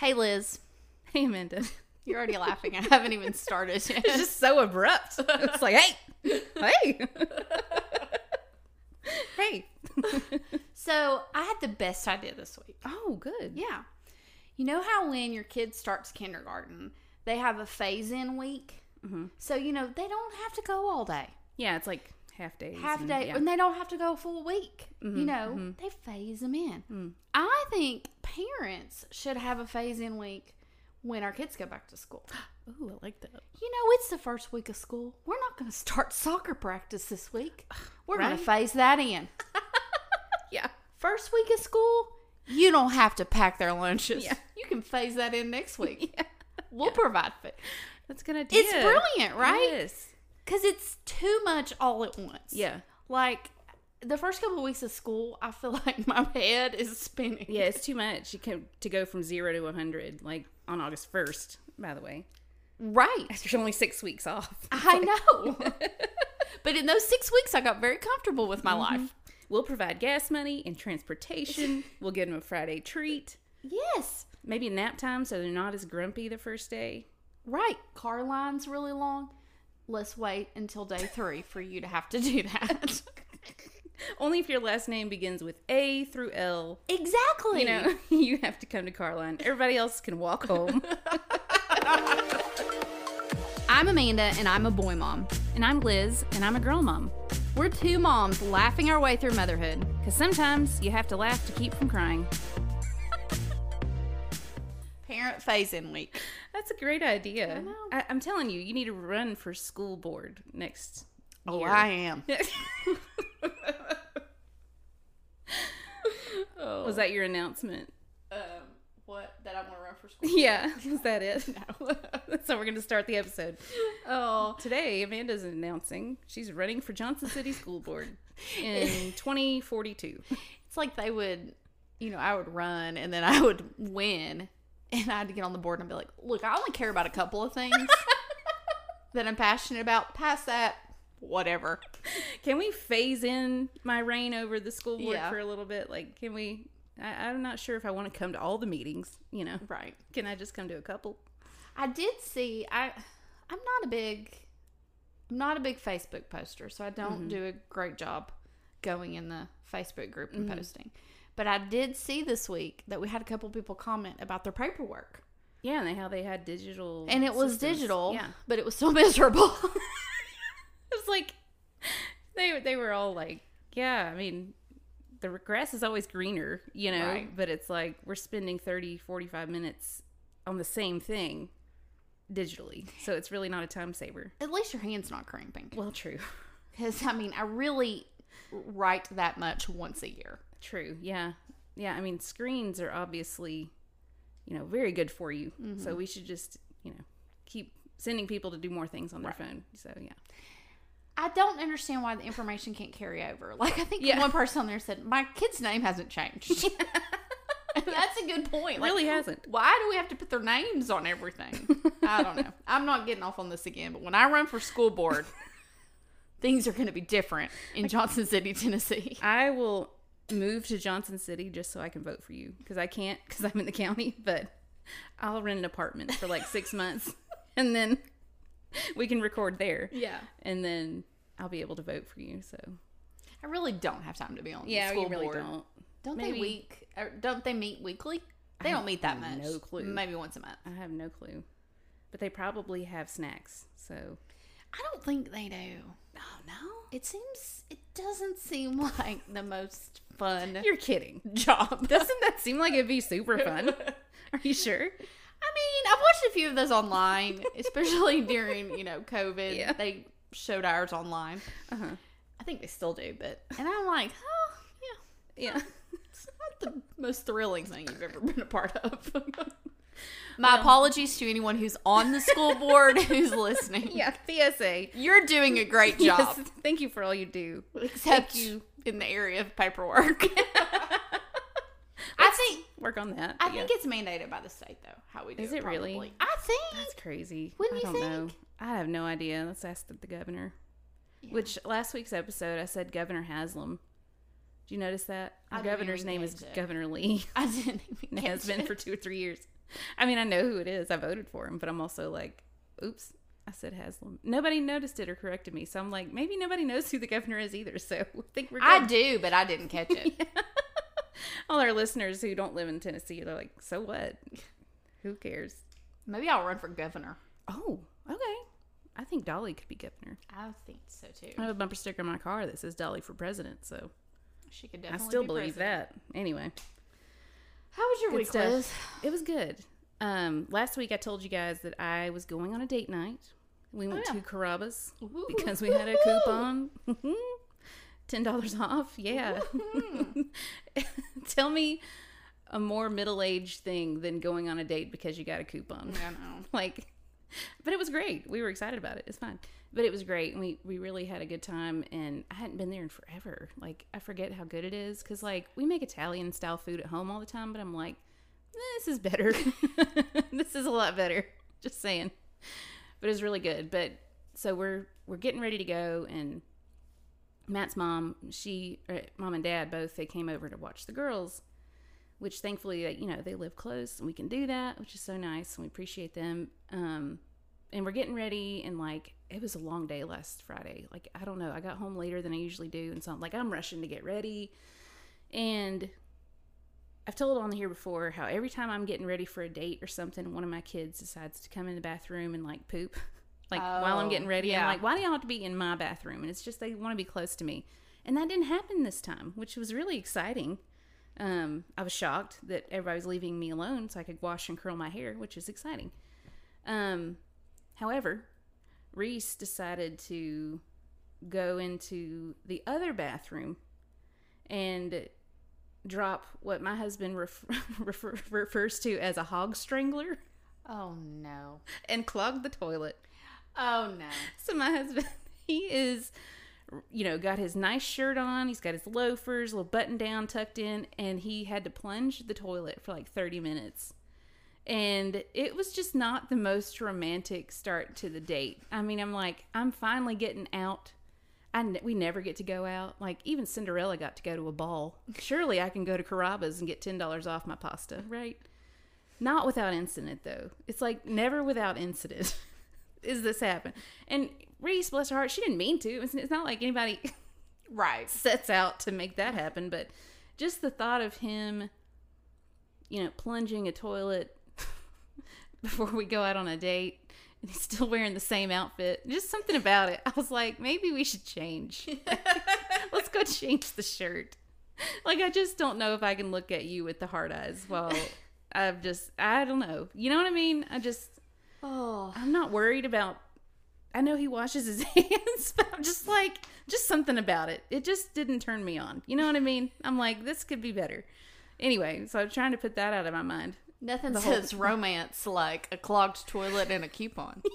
Hey, Liz. Hey, Amanda. You're already laughing. I haven't even started yet. It's just so abrupt. It's like, hey, hey, hey. So, I had the best idea this week. Oh, good. Yeah. You know how when your kid starts kindergarten, they have a phase in week? Mm-hmm. So, you know, they don't have to go all day, Yeah, it's like half days. half and- day, yeah. and they don't have to go a full week. Mm-hmm, You know, they phase them in. I think parents should have a phase in week when our kids go back to school. Ooh, I like that. You know, it's the first week of school. We're not going to start soccer practice this week. We're going to phase that in. Yeah. First week of school, you don't have to pack their lunches. Yeah. You can phase that in next week. Yeah. We'll provide food. That's a good idea. It's brilliant, right? Yes. Because it's too much all at once. Yeah. Like the first couple of weeks of school, I feel like my head is spinning. Yeah, it's too much. You can to go from zero to 100, like on August 1st, by the way. Right. After only six weeks off. I know. but in those six weeks, I got very comfortable with my mm-hmm. life. We'll provide gas money and transportation. we'll give them a Friday treat. Yes. Maybe nap time so they're not as grumpy the first day. Right. Car line's really long. Let's wait until day three for you to have to do that. Only if your last name begins with A through L. exactly. You know, you have to come to Carline. Everybody else can walk home. I'm Amanda and I'm a boy mom. and I'm Liz, and I'm a girl mom. We're two moms laughing our way through motherhood. Because sometimes you have to laugh to keep from crying. Parent phase in week. That's a great idea. I I'm telling you, you need to run for school board next. Oh, year. I am. Oh. Was that your announcement? Um, what? That I want to run for school? Yeah, was that it? No. That's how we're going to start the episode. oh. Today, Amanda's announcing she's running for Johnson City School Board in 2042. It's like they would, you know, I would run and then I would win. And I had to get on the board and be like, look, I only care about a couple of things that I'm passionate about. Past that, whatever. Can we phase in my reign over the school board Yeah. for a little bit? Like, can we? I, I'm not sure if I want to come to all the meetings. You know, Right. can I just come to a couple? I did see I I'm not a big I'm not a big Facebook poster, so I don't mm-hmm. do a great job going in the Facebook group and mm-hmm. posting. But I did see this week that we had a couple people comment about their paperwork. Yeah, and how they had digital, And it was digital, Yeah, but it was so miserable. it was like they they were all like, yeah, I mean. The grass is always greener, you know, Right. but it's like we're spending 30, 45 minutes on the same thing digitally. So it's really not a time saver. At least your hand's not cramping. Well, true. Because, I mean, I really write that much once a year. True. Yeah. Yeah. I mean, screens are obviously, you know, very good for you. Mm-hmm. So we should just, you know, keep sending people to do more things on their phone. So yeah. I don't understand why the information can't carry over. Like, I think Yeah. one person on there said, My kid's name hasn't changed. That's a good point. Like, really hasn't. Why do we have to put their names on everything? I don't know. I'm not getting off on this again, but when I run for school board, things are going to be different in Johnson City, Tennessee. I will move to Johnson City just so I can vote for you because I can't because I'm in the county, but I'll rent an apartment for like six months and then we can record there Yeah. and then I'll be able to vote for you. So I really don't have time to be on the yeah, school you really board. don't. Don't Maybe- they week? Or don't they meet weekly? They don't meet that much. no clue. Maybe once a month. I have no clue, but they probably have snacks. So I don't think they do. Oh no. It seems. It doesn't seem like the most fun You're kidding. job. Doesn't that seem like it'd be super fun? Are you sure? I mean, I've watched a few of those online, especially during you know COVID. Yeah. They showed ours online. Uh-huh. I think they still do, but and I'm like, oh yeah, Yeah. it's not the most thrilling thing you've ever been a part of. My apologies to anyone who's on the school board who's listening. Yeah. PSA. You're doing a great job, Yes. Thank you for all you do. except Thank you. in the area of paperwork. I think Work on that. I yeah. think it's mandated by the state though. How we do Is it? it really? I think. That's crazy. Wouldn't I you don't know. think? I have no idea. Let's ask the, the governor. Which last week's episode I said Governor Haslam. Do you notice that? Didn't governor's name is it. Governor Lee. I didn't even has been it. for two or three years. I mean, I know who it is. I voted for him, but I'm also like, oops, I said Haslam. Nobody noticed it or corrected me, so I'm like, maybe nobody knows who the governor is either. So I think we're good. I do, but I didn't catch it. All our listeners who don't live in Tennessee, they're like, so what? Who cares? Maybe I'll run for governor. Oh, okay. I think Dolly could be governor. I think so too. I have a bumper sticker in my car that says Dolly for president, so She could definitely. I still be believe president. that. Anyway, How was your Good week, stuff. Liz? it was good. Um, last week I told you guys that I was going on a date night. We went Oh, yeah. to Carrabba's Ooh. because we had a coupon. Ten dollars off. Yeah. Tell me a more middle aged thing than going on a date because you got a coupon. I know. like but it was great. We were excited about it. It's fun. but it was great and we we really had a good time and i hadn't been there in forever. Like i forget how good it is because like we make italian style food at home all the time but i'm like "Eh, this is better. This is a lot better. Just saying. But it was really good. But so we're we're getting ready to go and matt's mom she or mom and dad both they came over to watch the girls which thankfully uh, you know they live close and we can do that which is so nice and we appreciate them. Um and we're getting ready and like it was a long day last friday. Like i don't know i got home later than i usually do and so i'm like i'm rushing to get ready. And i've told on here before how every time i'm getting ready for a date or something one of my kids decides to come in the bathroom and like poop like while i'm Oh, getting ready. I'm like why do y'all have to be in my bathroom? And it's just they want to be close to me. And that didn't happen this time which was really exciting um, I was shocked that everybody was leaving me alone so I could wash and curl my hair, which is exciting. Um, however, Reese decided to go into the other bathroom and drop what my husband ref- refer- refers to as a hog strangler Oh no. and clogged the toilet. Oh no. So my husband, he is, you know, got his nice shirt on. He's got his loafers, little button down, tucked in, and he had to plunge the toilet for like thirty minutes. And it was just not the most romantic start to the date. I mean, I'm like, I'm finally getting out. I ne- we never get to go out. Like even Cinderella got to go to a ball. Surely I can go to Carrabba's and get ten dollars off my pasta, right? Not without incident though. It's like never without incident. is this happen? And Reese, bless her heart, she didn't mean to. It's, it's not like anybody Right. sets out to make that happen, but just the thought of him, you know, plunging a toilet before we go out on a date, and he's still wearing the same outfit, just something about it. I was like, maybe we should change. Let's go change the shirt. Like, I just don't know if I can look at you with the hard eyes while I've just, I don't know. You know what I mean? I just, Oh. I'm not worried about. I know he washes his hands, but I'm just like, just something about it. It just didn't turn me on. You know what I mean? I'm like, this could be better. Anyway, so I'm trying to put that out of my mind. Nothing The whole- says romance like a clogged toilet and a coupon.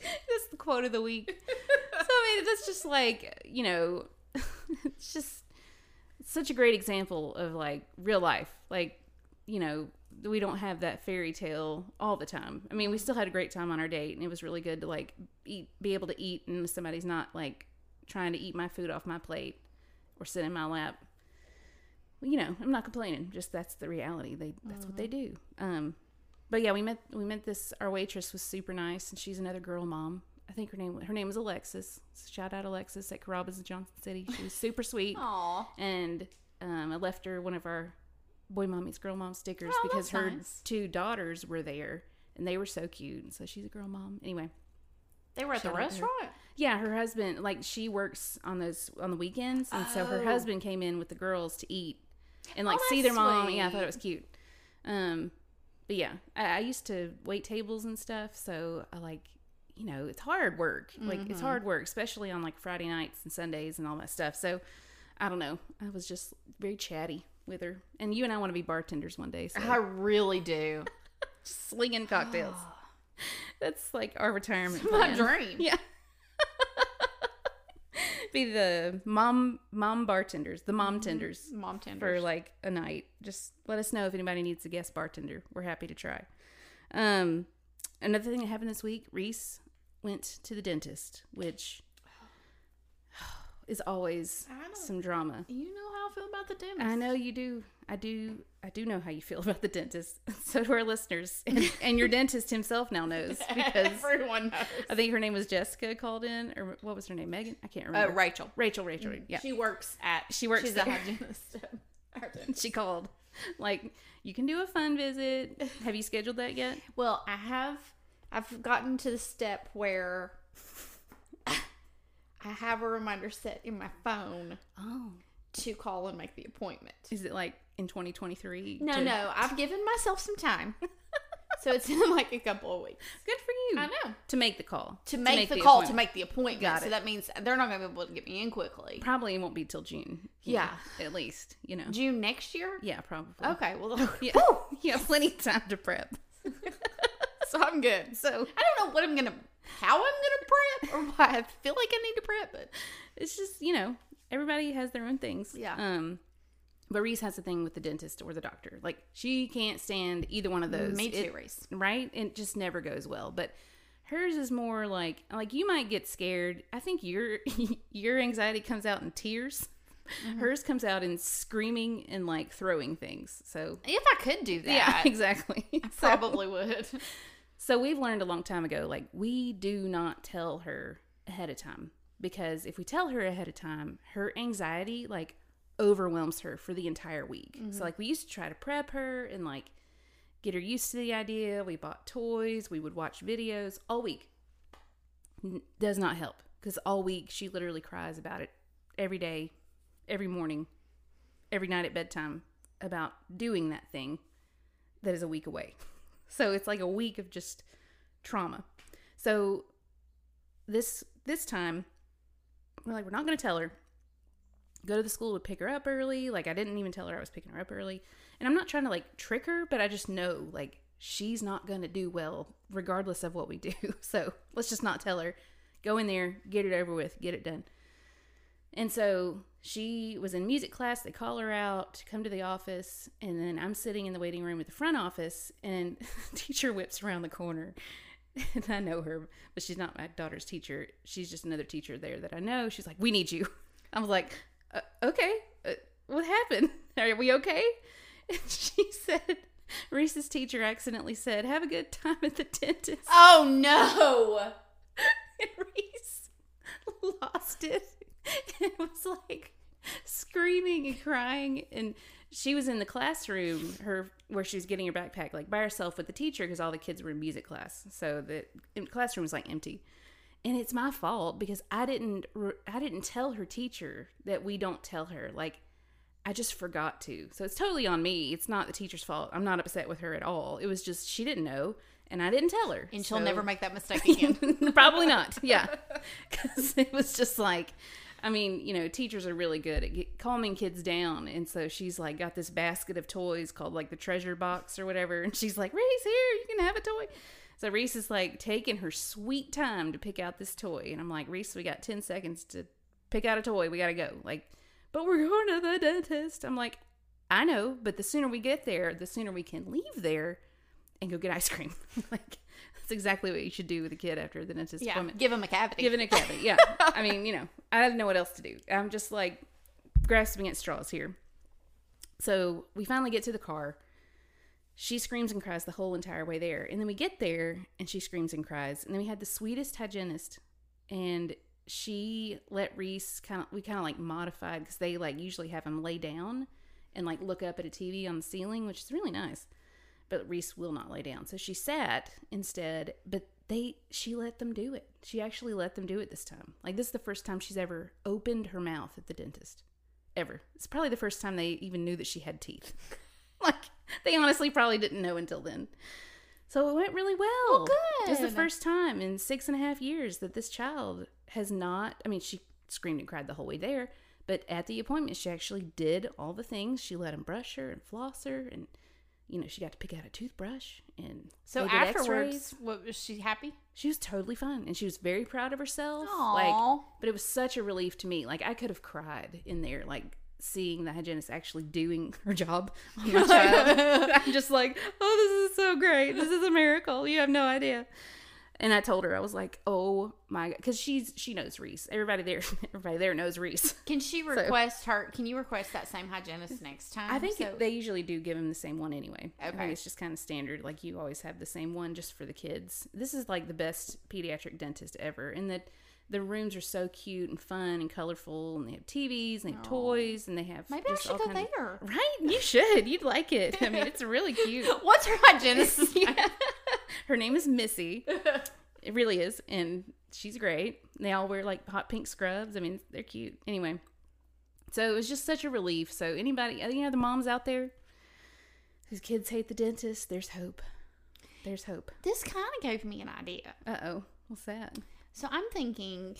That's the quote of the week. so I mean, that's just like you know, it's just such a great example of like real life. Like you know, we don't have that fairy tale all the time. I mean, we still had a great time on our date, and it was really good to like eat, be able to eat, and somebody's not like trying to eat my food off my plate or sit in my lap. Well, you know, I'm not complaining. Just that's the reality. They that's what they do. Um, but yeah, we met we met this. Our waitress was super nice, and she's another girl mom. I think her name her name was Alexis. So shout out Alexis at Carrabba's in Johnson City. She was super sweet, Aw. and um, I left her one of our boy mommy's girl mom stickers Oh, because her nice. two daughters were there, and they were so cute. And so she's a girl mom. Anyway, They were at the to her. restaurant. yeah, her husband like she works on those on the weekends, and so her Oh. husband came in with the girls to eat and like Oh, see their mom. Yeah, I thought it was cute. Um, but yeah, I, I used to wait tables and stuff, so I like you know it's hard work. Like it's Mm-hmm. hard work, especially on like Friday nights and Sundays and all that stuff. So I don't know. I was just very chatty with her, and you and I want to be bartenders one day. So I really do. slinging cocktails. That's like our retirement. My plan. dream. Yeah. Be the mom mom bartenders, the mom tenders Mom tenders for like a night. Just let us know if anybody needs a guest bartender. We're happy to try. Um another thing that happened this week, Reese went to the dentist, which is always some drama. you know how I feel about the dentist. I know you do. I do I do know how you feel about the dentist. So do our listeners, and, and your dentist himself now knows because Everyone knows. I think her name was Jessica called in, or what was her name? Megan? I can't Uh, remember. Rachel. Rachel, Rachel, yeah. She works at. She works She's a hygienist. at our dentist. She called, like, you can do a fun visit. Have you scheduled that yet? Well, I have. I've gotten to the step where I have a reminder set in my phone Oh, to call and make the appointment. is it like in 2023? No, to- no, I've given myself some time, so it's in like a couple of weeks. Good for you. I know To make the call. to make, the, call to make the appointment. Got so it. that means they're not going to be able to get me in quickly. Probably won't be till June. Yeah. know, at least you know. June next year. Yeah, probably. Okay, well, Yeah, have plenty of time to prep. so I'm good. So I don't know what I'm gonna, how I'm gonna prep, or why I feel like I need to prep, but it's just you know everybody has their own things. Yeah. Um, but Reese has a thing with the dentist or the doctor. Like she can't stand either one of those. me too, It- Reese. right? It just never goes well. But hers is more like like you might get scared. I think your your anxiety comes out in tears. Mm-hmm. Hers comes out in screaming and like throwing things. So If I could do that, yeah, exactly. I probably would. So we've learned a long time ago, like we do not tell her ahead of time because if we tell her ahead of time, her anxiety like overwhelms her for the entire week. So mm-hmm. like we used to try to prep her and like get her used to the idea. We bought toys, we would watch videos all week. N- Does not help because all week she literally cries about it every day, every morning, every night at bedtime about doing that thing that is a week away. So it's like a week of just trauma. So this this time we're like we're not going to tell her. Go to the school to pick her up early. Like I didn't even tell her I was picking her up early. And I'm not trying to like trick her, but I just know like she's not going to do well regardless of what we do. So, let's just not tell her. Go in there, get it over with, get it done. And so she was in music class. They call her out to come to the office. And then I'm sitting in the waiting room at the front office, and teacher whips around the corner. And I know her, but she's not my daughter's teacher. She's just another teacher there that I know. She's like, We need you. I was like, uh, Okay, uh, what happened? Are we okay? And she said, Reese's teacher accidentally said, Have a good time at the dentist. Oh no! And Reese lost it and was like screaming and crying. And she was in the classroom, her where she was getting her backpack, like by herself with the teacher because all the kids were in music class. So the classroom was like empty. And it's my fault because I didn't I didn't tell her teacher that we don't tell her. Like I just forgot to. So it's totally on me. It's not the teacher's fault. I'm not upset with her at all. It was just she didn't know and I didn't tell her. And she'll So- never make that mistake again. Probably not. Yeah. Because it was just like, I mean, you know, teachers are really good at get, calming kids down. And so she's like, got this basket of toys called like the treasure box or whatever. And she's like, Reese, here, you can have a toy. So Reese is like taking her sweet time to pick out this toy. And I'm like, Reese, we got 10 seconds to pick out a toy. We got to go. Like, but we're going to the dentist. I'm like, I know, but the sooner we get there, the sooner we can leave there and go get ice cream. like, that's exactly what you should do with a kid after the dentist yeah, appointment. give him a cavity. Give it a cavity. Yeah. I mean, you know, I didn't know what else to do. I'm just like grasping at straws here. So we finally get to the car. She screams and cries the whole entire way there. And then we get there and she screams and cries. And then we had the sweetest hygienist. And she let Reese kind of, we kind of like modified because they like usually have him lay down and like look up at a TV on the ceiling, which is really nice. But Reese will not lay down. So she sat instead, but they she let them do it. She actually let them do it this time. Like this is the first time she's ever opened her mouth at the dentist. Ever. It's probably the first time they even knew that she had teeth. like they honestly probably didn't know until then. So it went really well. It was the first time in six and a half years that this child has not I mean, she screamed and cried the whole way there, but at the appointment she actually did all the things. She let him brush her and floss her and you know, she got to pick out a toothbrush and so afterwards, what was she happy? She was totally fine and she was very proud of herself. Aw. Like, but it was such a relief to me. Like, I could have cried in there, like seeing the hygienist actually doing her job on my child. I'm just like, oh, this is so great. This is a miracle. You have no idea. And I told her I was like, "Oh my god," because she's she knows Reese. Everybody there, everybody there knows Reese. Can she request her? Can you request that same hygienist next time? I think So- they usually do give him the same one anyway. I Okay. it's just kind of standard. Like you always have the same one just for the kids. This is like the best pediatric dentist ever, and that the rooms are so cute and fun and colorful, and they have TVs and they have toys and they have maybe I should all go kind of- there. Right, you should. You'd like it. I mean, it's really cute. What's her hygienist? Her name is Missy. It really is, and she's great. They all wear like hot pink scrubs. I mean, they're cute. Anyway, so it was just such a relief. So anybody, you know, the moms out there whose kids hate the dentist, there's hope. There's hope. this kind of gave me an idea. Uh oh, what's that? So I'm thinking,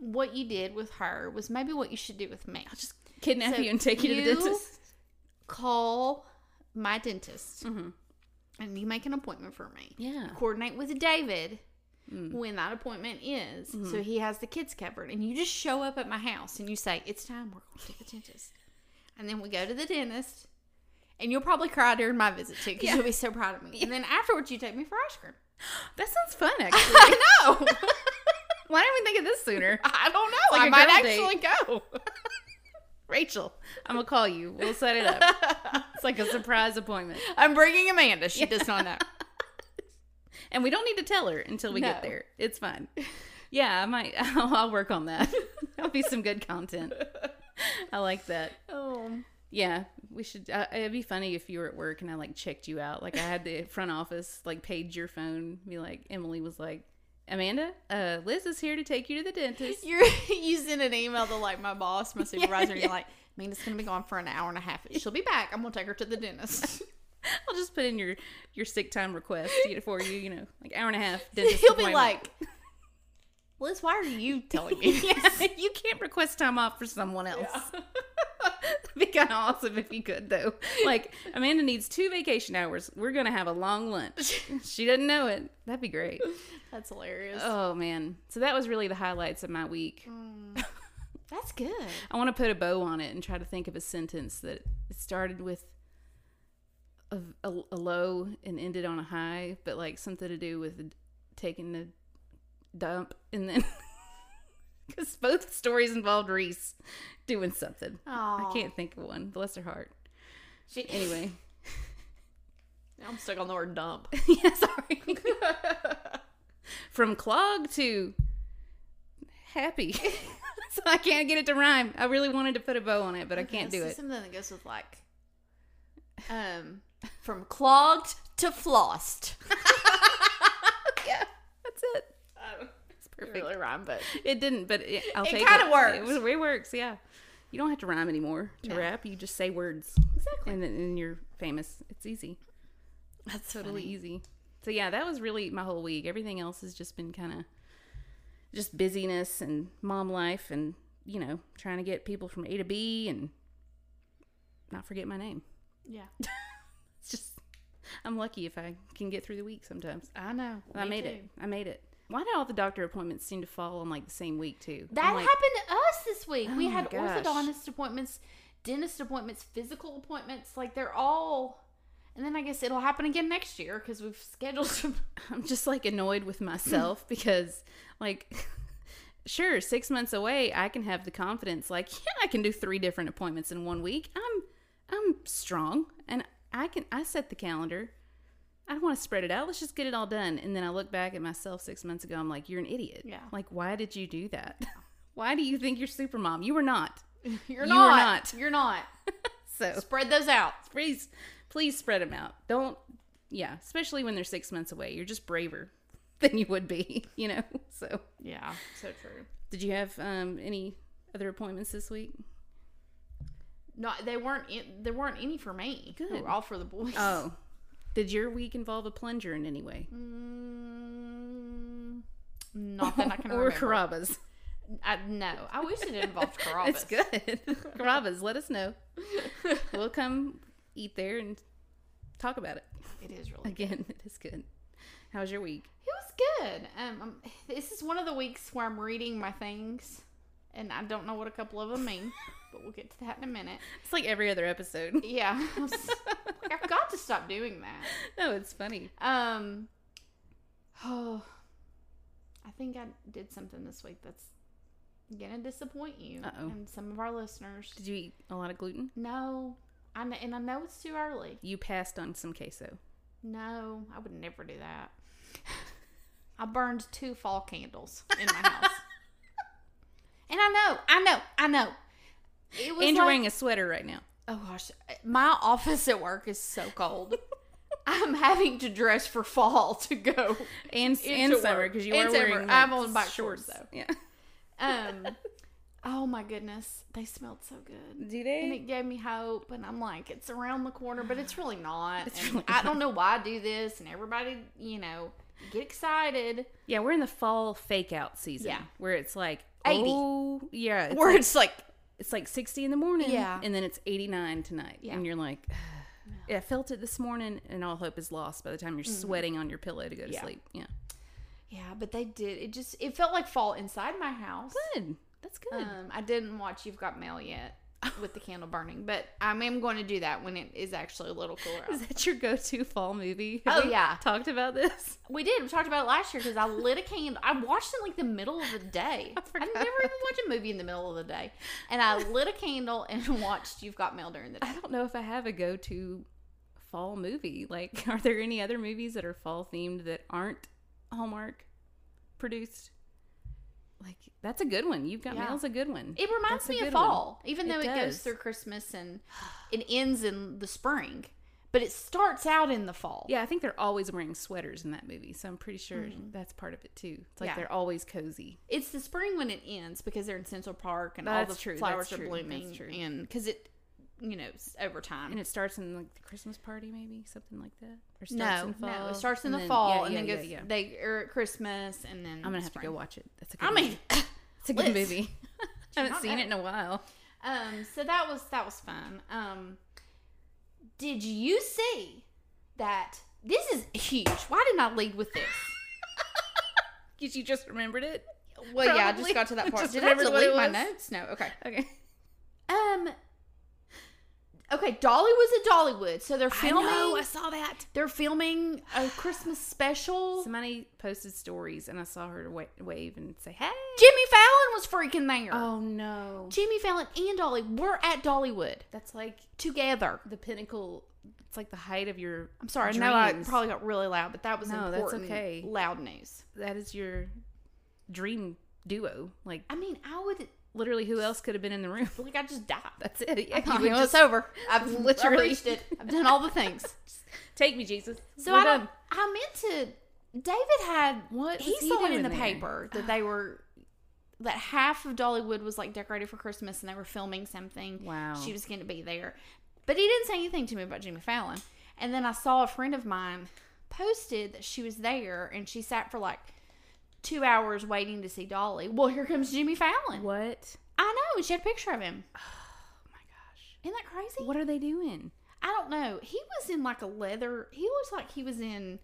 what you did with her was maybe what you should do with me. I'll just kidnap So you and take you, to the dentist. Call my dentist, Mhm. And you make an appointment for me. Yeah. Coordinate with David Mm. when that appointment is, Mm-hmm. so he has the kids covered. And you just show up at my house and you say, "It's time. We're going to the dentist." And then we go to the dentist, and you'll probably cry during my visit too, because Yeah. you'll be so proud of me. And then afterwards, you take me for ice cream. That sounds fun, actually. I know. Why didn't we think of this sooner? I don't know. like I might girl date. actually go. Rachel, I'm gonna call you. We'll set it up. It's like a surprise appointment. I'm bringing Amanda. She does not know. And we don't need to tell her until we get there. It's fine. Yeah, I might. I'll, I'll work on that. That'll be some good content. I like that. Oh. Yeah, we should. Uh, it'd be funny if you were at work and I like checked you out. Like I had the front office like page your phone. Be like Emily was like, Amanda, uh, Liz is here to take you to the dentist. You're you send an email to like my boss, my supervisor, and you're like, Amanda's gonna be gone for an hour and a half. She'll be back. I'm gonna take her to the dentist. I'll just put in your your sick time request to get it for you. You know, like hour and a half. Dentist He'll be like, Liz, why are you telling me? Yeah, you can't request time off for someone else. That'd be kind of awesome if you could, though. Like, Amanda needs two vacation hours. We're going to have a long lunch. she doesn't know it. That'd be great. That's hilarious. Oh, man. So that was really the highlights of my week. Mm. That's good. I want to put a bow on it and try to think of a sentence that it started with a, a, a low and ended on a high, but like something to do with taking the dump and then. Because both stories involved Reese doing something. I can't think of one. Bless her heart. She, Anyway, I'm stuck on the word dump. yeah, sorry. From clog to happy. so I can't get it to rhyme. I really wanted to put a bow on it, but I can't do it. Something that goes with like, um, from clogged to flossed. Yeah, that's it. It's perfect. Really rhyme, but It didn't, but it, I'll It take kinda it. works. It, was, it works, yeah. You don't have to rhyme anymore to No. rap. You just say words, exactly. and then and you're famous. It's easy. That's totally easy. So yeah, that was really my whole week. Everything else has just been kind of just busyness and mom life and you know, trying to get people from A to B and not forget my name. Yeah, It's just I'm lucky if I can get through the week sometimes. I know. I made too. it. I made it. Why did all the doctor appointments seem to fall on like the same week too? That like, happened to us this week. we Oh had gosh. orthodontist appointments, dentist appointments, physical appointments. Like they're all. And then I guess it'll happen again next year because we've scheduled some. I'm just like annoyed with myself because like sure, 6 months away I can have the confidence like yeah, I can do three different appointments in one week. I'm I'm strong and I can I set the calendar. I don't want to spread it out. Let's just get it all done. And then I look back at myself 6 months ago. I'm like, you're an idiot. Yeah. Like why did you do that? why do you think you're super mom? You were not. You're You not. not. You're not. So Spread those out. please please spread them out don't yeah especially when they're six months away you're just braver than you would be you know so Yeah, so true. did you have um any other appointments this week No, they weren't. In, there weren't any for me. They Good. were all for the boys. oh did your week involve a plunger in any way Mm, not that I can or remember. Carrabba's I, no, I wish it involved Carrabba's. it's good Carrabba's let us know we'll come eat there and talk about it It is really. again it is good how was your week It was good. Um, um, this is one of the weeks where I'm reading my things, and I don't know what a couple of them mean, but we'll get to that in a minute. it's like every other episode Yeah, I was- like, I've got to stop doing that. no it's funny Um, oh, I think I did something this week that's gonna disappoint you Uh-oh. and some of our listeners. Did you eat a lot of gluten? No, I and I know it's too early. You passed on some queso. No, I would never do that. I burned two fall candles in my house, and I know, I know, I know. It was And you're like- wearing a sweater right now. Oh gosh, my office at work is so cold. I'm having to dress for fall to go. And and summer because you are wearing. I'm on bike shorts, though. Yeah. Um, oh my goodness, they smelled so good. Do they? And it gave me hope, and I'm like, it's around the corner, but it's really not. It's And really I don't know why I do this, and everybody, you know, get excited. Yeah, we're in the fall fake out season. Yeah. Where it's like 80. Oh, yeah. It's Where like, it's like, it's like 60 in the morning. Yeah. And then it's 89 tonight. Yeah. And you're like, yeah, I felt it this morning, and all hope is lost by the time you're sweating on your pillow to go to Mm-hmm. Yeah. sleep. Yeah. yeah, but they did. It just, it felt like fall inside my house. Good. That's good. Um, I didn't watch You've Got Mail yet with the candle burning, but I am going to do that when it is actually a little cooler. out. Is that your go-to fall movie? Oh, Have we yeah. talked about this. We did. We talked about it last year because I lit a candle. I watched it like the middle of the day. I, forgot never even watch a movie in the middle of the day, and I lit a candle and watched You've Got Mail during the day. I don't know if I have a go-to fall movie. Like, are there any other movies that are fall themed that aren't Hallmark produced? Like, that's a good one. You've got Yeah. Mail's a good one. It reminds That's me of good one. fall, even though It it, goes through Christmas and it ends in the spring. But it starts out in the fall. Yeah, I think they're always wearing sweaters in that movie, so I'm pretty sure that's part of it too. It's like Mm-hmm. Yeah. they're always cozy. It's the spring when it ends because they're in Central Park and That's all the true, flowers that's are true, blooming. And because it, you know, over time. And it starts in like the Christmas party, maybe something like that. Or starts no, in fall, no, it starts in and the then- fall yeah, and yeah, then yeah, goes. They are at Christmas and then. I'm gonna have to go watch it. That's a good. I mean, movie. it's a good movie. I haven't seen bad. it in a while. Um, so that was that was fun. Um, did you see that? This is huge. Why didn't I lead with this? Because you just remembered it. Well, yeah, I just got to that part. Did I delete my notes? No. Okay. Okay. Um. Okay, Dolly was at Dollywood, so they're filming. I know. I saw that. They're filming a Christmas special. Somebody posted stories, and I saw her wa- wave and say, "Hey." Jimmy Fallon was freaking there. Oh no. Jimmy Fallon and Dolly were at Dollywood That's like together. the pinnacle. It's like the height of your. I'm sorry, I know I probably got really loud, but that was No, that's okay. Loud news. That is your dream duo. Like I mean, I would literally, who else could have been in the room? like I just died. That's it. Yeah, you mean, would it's just over. I've literally literally- reached it. I've done all the things. take me, Jesus. So We're I don't. done. I meant to. David had What he he saw in the there? paper that they were that half of Dollywood was like decorated for Christmas and they were filming something. Wow. She was going to be there, but he didn't say anything to me about Jimmy Fallon. And then I saw a friend of mine posted that she was there and she sat for like two hours waiting to see Dolly. Well, here comes Jimmy Fallon. What? I know. She had a picture of him. Oh my gosh. Isn't that crazy? What are they doing? I don't know. He was in like a leather. He looks like he was in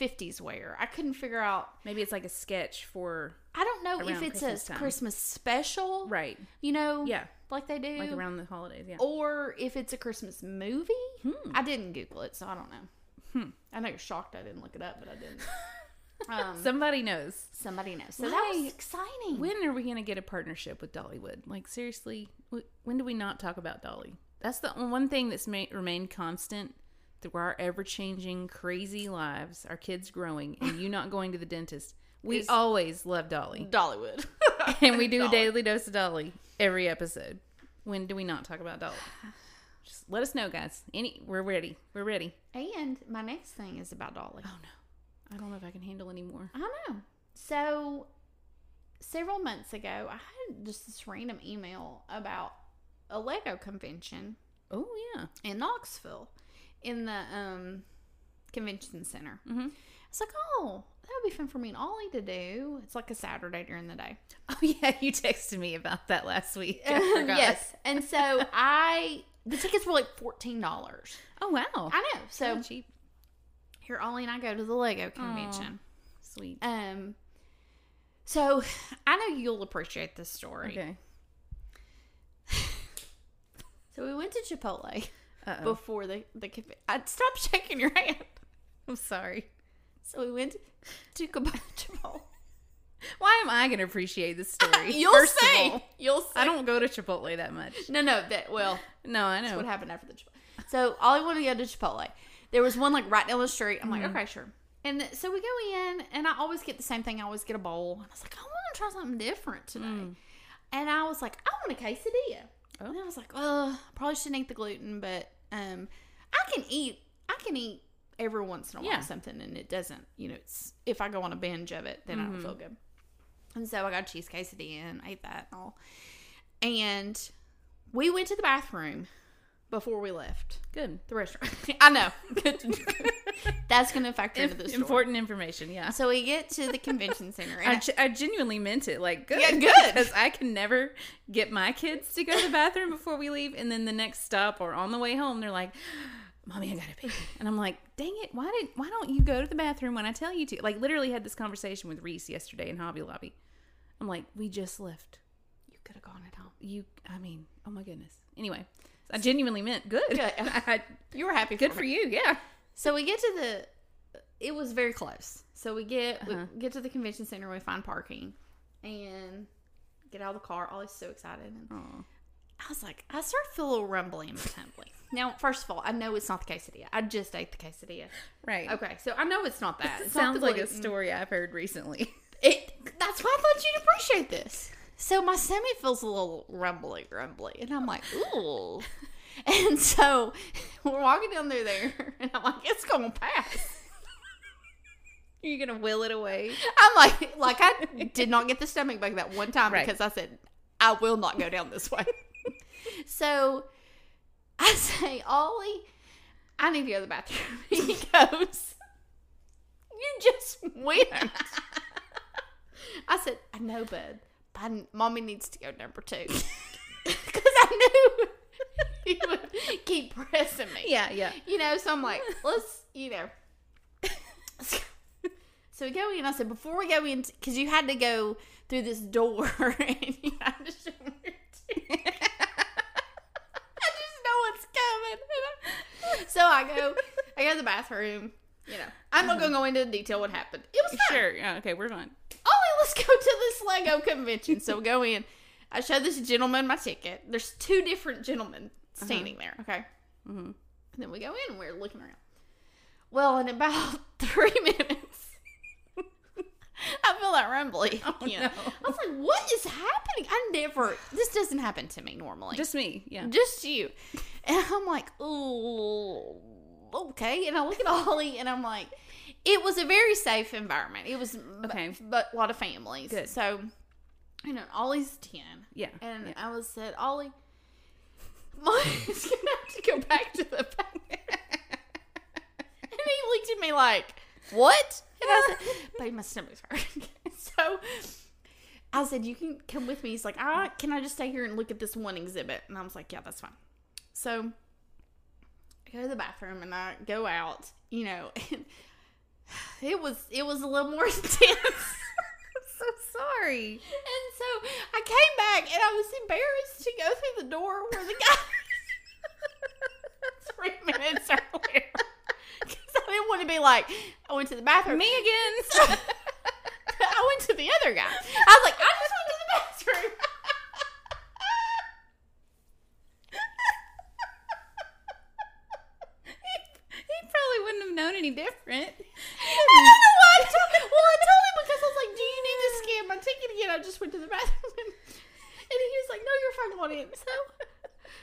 50s wear. I couldn't figure out. Maybe it's like a sketch for I don't know if it's Christmas a time. Christmas special, right. you know, Yeah, like they do, like around the holidays. Yeah. or if it's a Christmas movie. Hmm. I didn't Google it, so I don't know. Hmm. I know you're shocked I didn't look it up, but I didn't. Um, Somebody knows. somebody knows. So that was exciting. When are we going to get a partnership with Dollywood? Like seriously, when do we not talk about Dolly? That's the one thing that's ma- remained constant through our ever-changing, crazy lives. Our kids growing, and you not going to the dentist. We Is- always love Dolly, Dollywood. and we do a daily dose of Dolly every episode. When do we not talk about Dolly? Just let us know, guys. Any, we're ready. We're ready. And my next thing is about Dolly. Oh no, I don't know if I can handle anymore. I know. So, several months ago, I had just this random email about a Lego convention Oh yeah. in Knoxville in the um, convention center. Mm-hmm. It's like, oh, that would be fun for me and Ollie to do. It's like a Saturday during the day. Oh yeah, you texted me about that last week. I forgot. yes. And so I, the tickets were like $14. Oh wow. I know. So So cheap. Here, Ollie and I go to the Lego convention. Sweet. Um, so I know you'll appreciate this story. Okay. So we went to Chipotle Uh-oh. before the the convention. Stop shaking your hand. I'm sorry. So we went to Chipotle. Why am I going to appreciate this story? You'll First of see. all, You'll see. I don't go to Chipotle that much. No, no. That well, No, I that's know. what happened after the Chipotle. So Ollie wanted to go to Chipotle. There was one like right down the street. I'm Mm-hmm. like, okay, sure. And so we go in, and I always get the same thing. I always get a bowl. And I was like, I want to try something different today. Mm. And I was like, I want a quesadilla. Oh. And I was like, oh, probably shouldn't eat the gluten, but um, I can eat. I can eat every once in a while Yeah. something, and it doesn't. You know, it's if I go on a binge of it, then I don't Mm-hmm. feel good. And so I got cheese quesadilla and ate that and all. And we went to the bathroom before we left Good. the restaurant. I know. Good. That's going to factor into story. Important information, yeah. So we get to the convention center. I, And ge- I genuinely meant it. Like, good. Yeah, good. Because I can never get my kids to go to the bathroom before we leave. And then the next stop or on the way home, they're like, Mommy, I gotta pee. And I'm like, dang it, why did why don't you go to the bathroom when I tell you to? Like literally had this conversation with Reese yesterday in Hobby Lobby. I'm like, we just left. you could have gone at home. You I mean, oh my goodness. Anyway, I genuinely meant good. Good. I- You were happy. good for for you, yeah. So we get to the. It was very close. So we get Uh-huh. we get to the convention center. We find parking, and get out of the car. Ollie's so excited, and Aw. I was like, I start to feel a little rumbly in my tummy. Now, first of all, I know it's not the quesadilla. I just ate the quesadilla. Right. Okay, so I know it's not that. It sounds like a story I've heard recently. It. That's why I thought you'd appreciate this. So my stomach feels a little rumbly, rumbly, and I'm like, ooh. And so we're walking down through there, and I'm like, it's gonna pass. You're gonna will it away. I'm like, like I did not get the stomach bug that one time Right. because I said I will not go down this way. so I say, Ollie, I need to go to the bathroom. He goes, You just went. I said, I know, bud. I- mommy needs to go number two because I knew he would keep pressing me. Yeah, yeah. You know, so I'm like, let's, you know. So we go in. I said, before we go in, because you had to go through this door and you had to show me your teeth. I just know what's coming. So I go, I go to the bathroom. You know, I'm not going to go into detail what happened. It was. Sure. Yeah, okay, we're fine. Ollie, let's go to this Lego convention. So we go in. I show this gentleman my ticket. There's two different gentlemen standing there. Okay. Mm-hmm. And then we go in and we're looking around. Well, in about three minutes, I feel that rumbly. Oh, you know. no. I was like, what is happening? I never, this doesn't happen to me normally. Just me. Yeah. Just you. And I'm like, oh, okay. And I look at Ollie and I'm like, it was a very safe environment. It was, Okay. but, but a lot of families. Good. So, you know, Ollie's 10. Yeah. And yeah. I was said, Ollie, Mommy's going to have to go back to the back. and he looked at me like, what? And I said, babe, my stomach's hurting. so I said, you can come with me. He's like, ah, can I just stay here and look at this one exhibit? And I was like, yeah, that's fine. So I go to the bathroom and I go out, you know, and it was it was a little more intense. so sorry. And so I came back and I was embarrassed to go through the door where the guy three minutes earlier. Because I didn't want to be like, I went to the bathroom. Me again. I went to the other guy. I was like, I just went to the bathroom. he probably wouldn't have known any different. I don't know why I told Well, I told him because I was like, do you need to scan my ticket again? I just went to the bathroom. And, and he was like, no, you're fine going in. So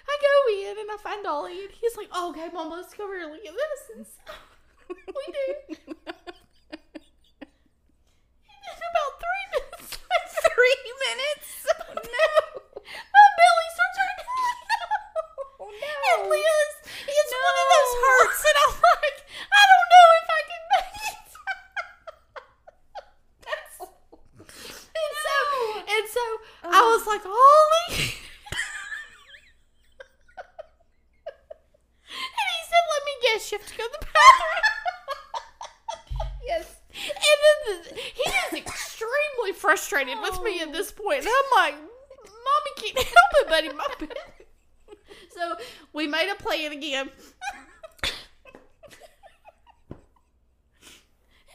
I go in and I find Ollie and he's like, oh, okay, mom, let's go over and look at this. And so we do. And about three minutes Three minutes. Oh, oh, no. My belly starts hurting. Oh, oh, no. And Liz, it's one of those hurts, and I'm like, I don't know if I can make it. That's- and so, and so I was like, Ollie. and he said, "Let me guess, you have to go to the bathroom." Yes. And then the, he is extremely me at this point. And I'm like, Mommy can't help it, buddy. My. So we made a plan again. and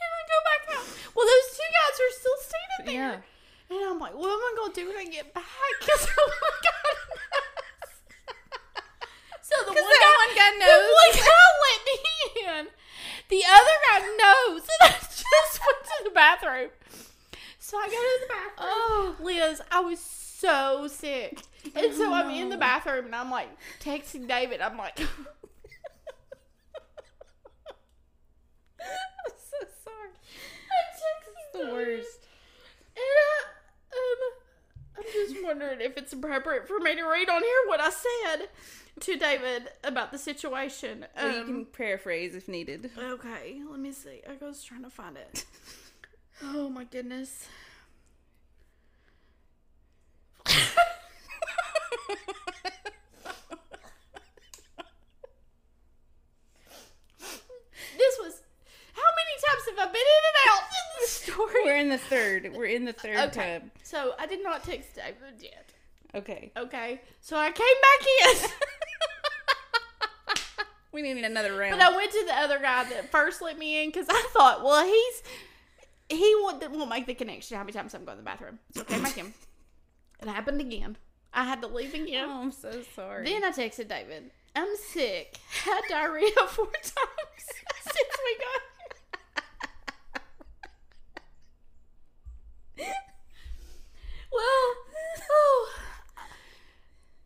I go back out. Well, those two guys are still standing Yeah. And I'm like, what am I gonna do when I get back? Because oh my god. so the one that guy, one guy the knows. one guy let me in. The other guy knows, and I just went to the bathroom. So I go to the bathroom. Oh. Liz, I was so sick, and so I'm in the bathroom, and I'm like texting David. I'm like. I'm so sorry. I'm texting the David. worst. And I, um, I'm just wondering if it's appropriate for me to read on here what I said to David about the situation. Well, you Um, can paraphrase if needed. Okay, let me see. I was trying to find it. Oh my goodness. this was. How many times have I been in and out in this story? We're in the third. We're in the third Okay. time. So I did not text David yet. Okay. Okay. So I came back in. We need another round. But I went to the other guy that first let me in because I thought, well, he's he won't, won't make the connection how many times I'm going to the bathroom. So I came back in. It happened again. I had to leave again. oh, I'm so sorry. Then I texted David. I'm sick. Had diarrhea four times since we got here. well, oh,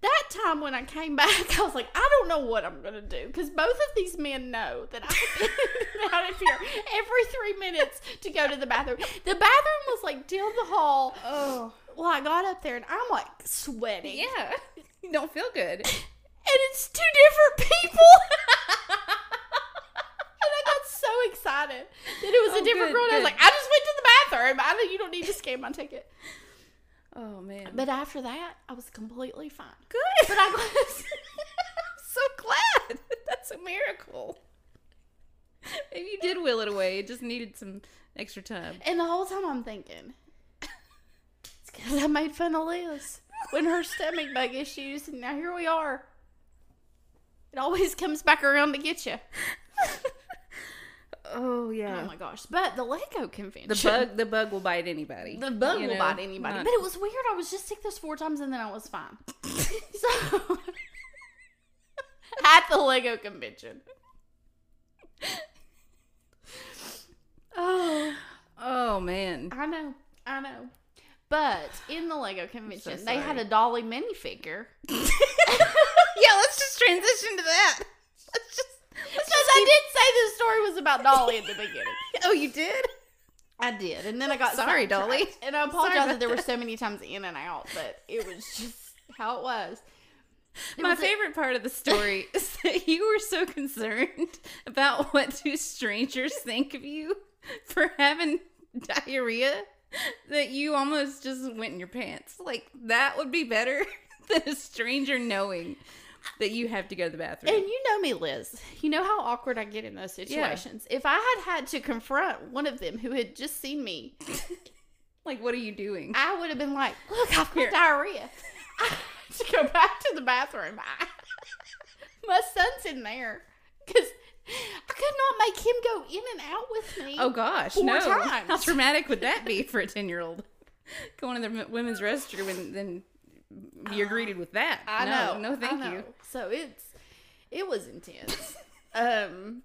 that time when I came back, I was like, I don't know what I'm gonna do because both of these men know that I've been out of here every three minutes to go to the bathroom. The bathroom was like down the hall. oh, Well, I got up there and I'm like sweating. yeah. You don't feel good. and it's two different people. and I got so excited that it was Oh, a different good, girl. And I was like, I just went to the bathroom. I know you don't need to scan my ticket. Oh man. But after that, I was completely fine. good. But I was. I'm so glad. That's a miracle. Maybe you did will it away. It just needed some extra time. and the whole time I'm thinking, because I made fun of Liz when her stomach bug issues, and now here we are. It always comes back around to get you. Oh yeah. Oh my gosh! But the Lego convention, the bug. The bug will bite anybody. The bug will know, bite anybody. not- But it was weird. I was just sick those four times and then I was fine. so at the Lego convention. Oh, oh man. I know. I know. But in the Lego convention, they had a Dolly minifigure. yeah, let's just transition to that. Let's just. Because I did say the story was about Dolly at the beginning. Oh, you did. I did, and then I got Sorry. Dolly. and I apologize that there were so many times in and out, but it was just how it was. It My was a- favorite part of the story is that you were so concerned about what two strangers think of you for having diarrhea that you almost just went in your pants. Like that would be better than a stranger knowing that you have to go to the bathroom. And you know me, Liz. You know how awkward I get in those situations. If I had had to confront one of them who had just seen me, like, what are you doing? I would have been like, "Look, I've got diarrhea. I have to go back to the bathroom. I, my son's in there because I could not make him go in and out with me. Oh gosh, no! times. How traumatic would that be for a ten-year-old? Going to the women's restroom and then you're greeted with that. I no, know. No, thank I you. So it's it was intense. um,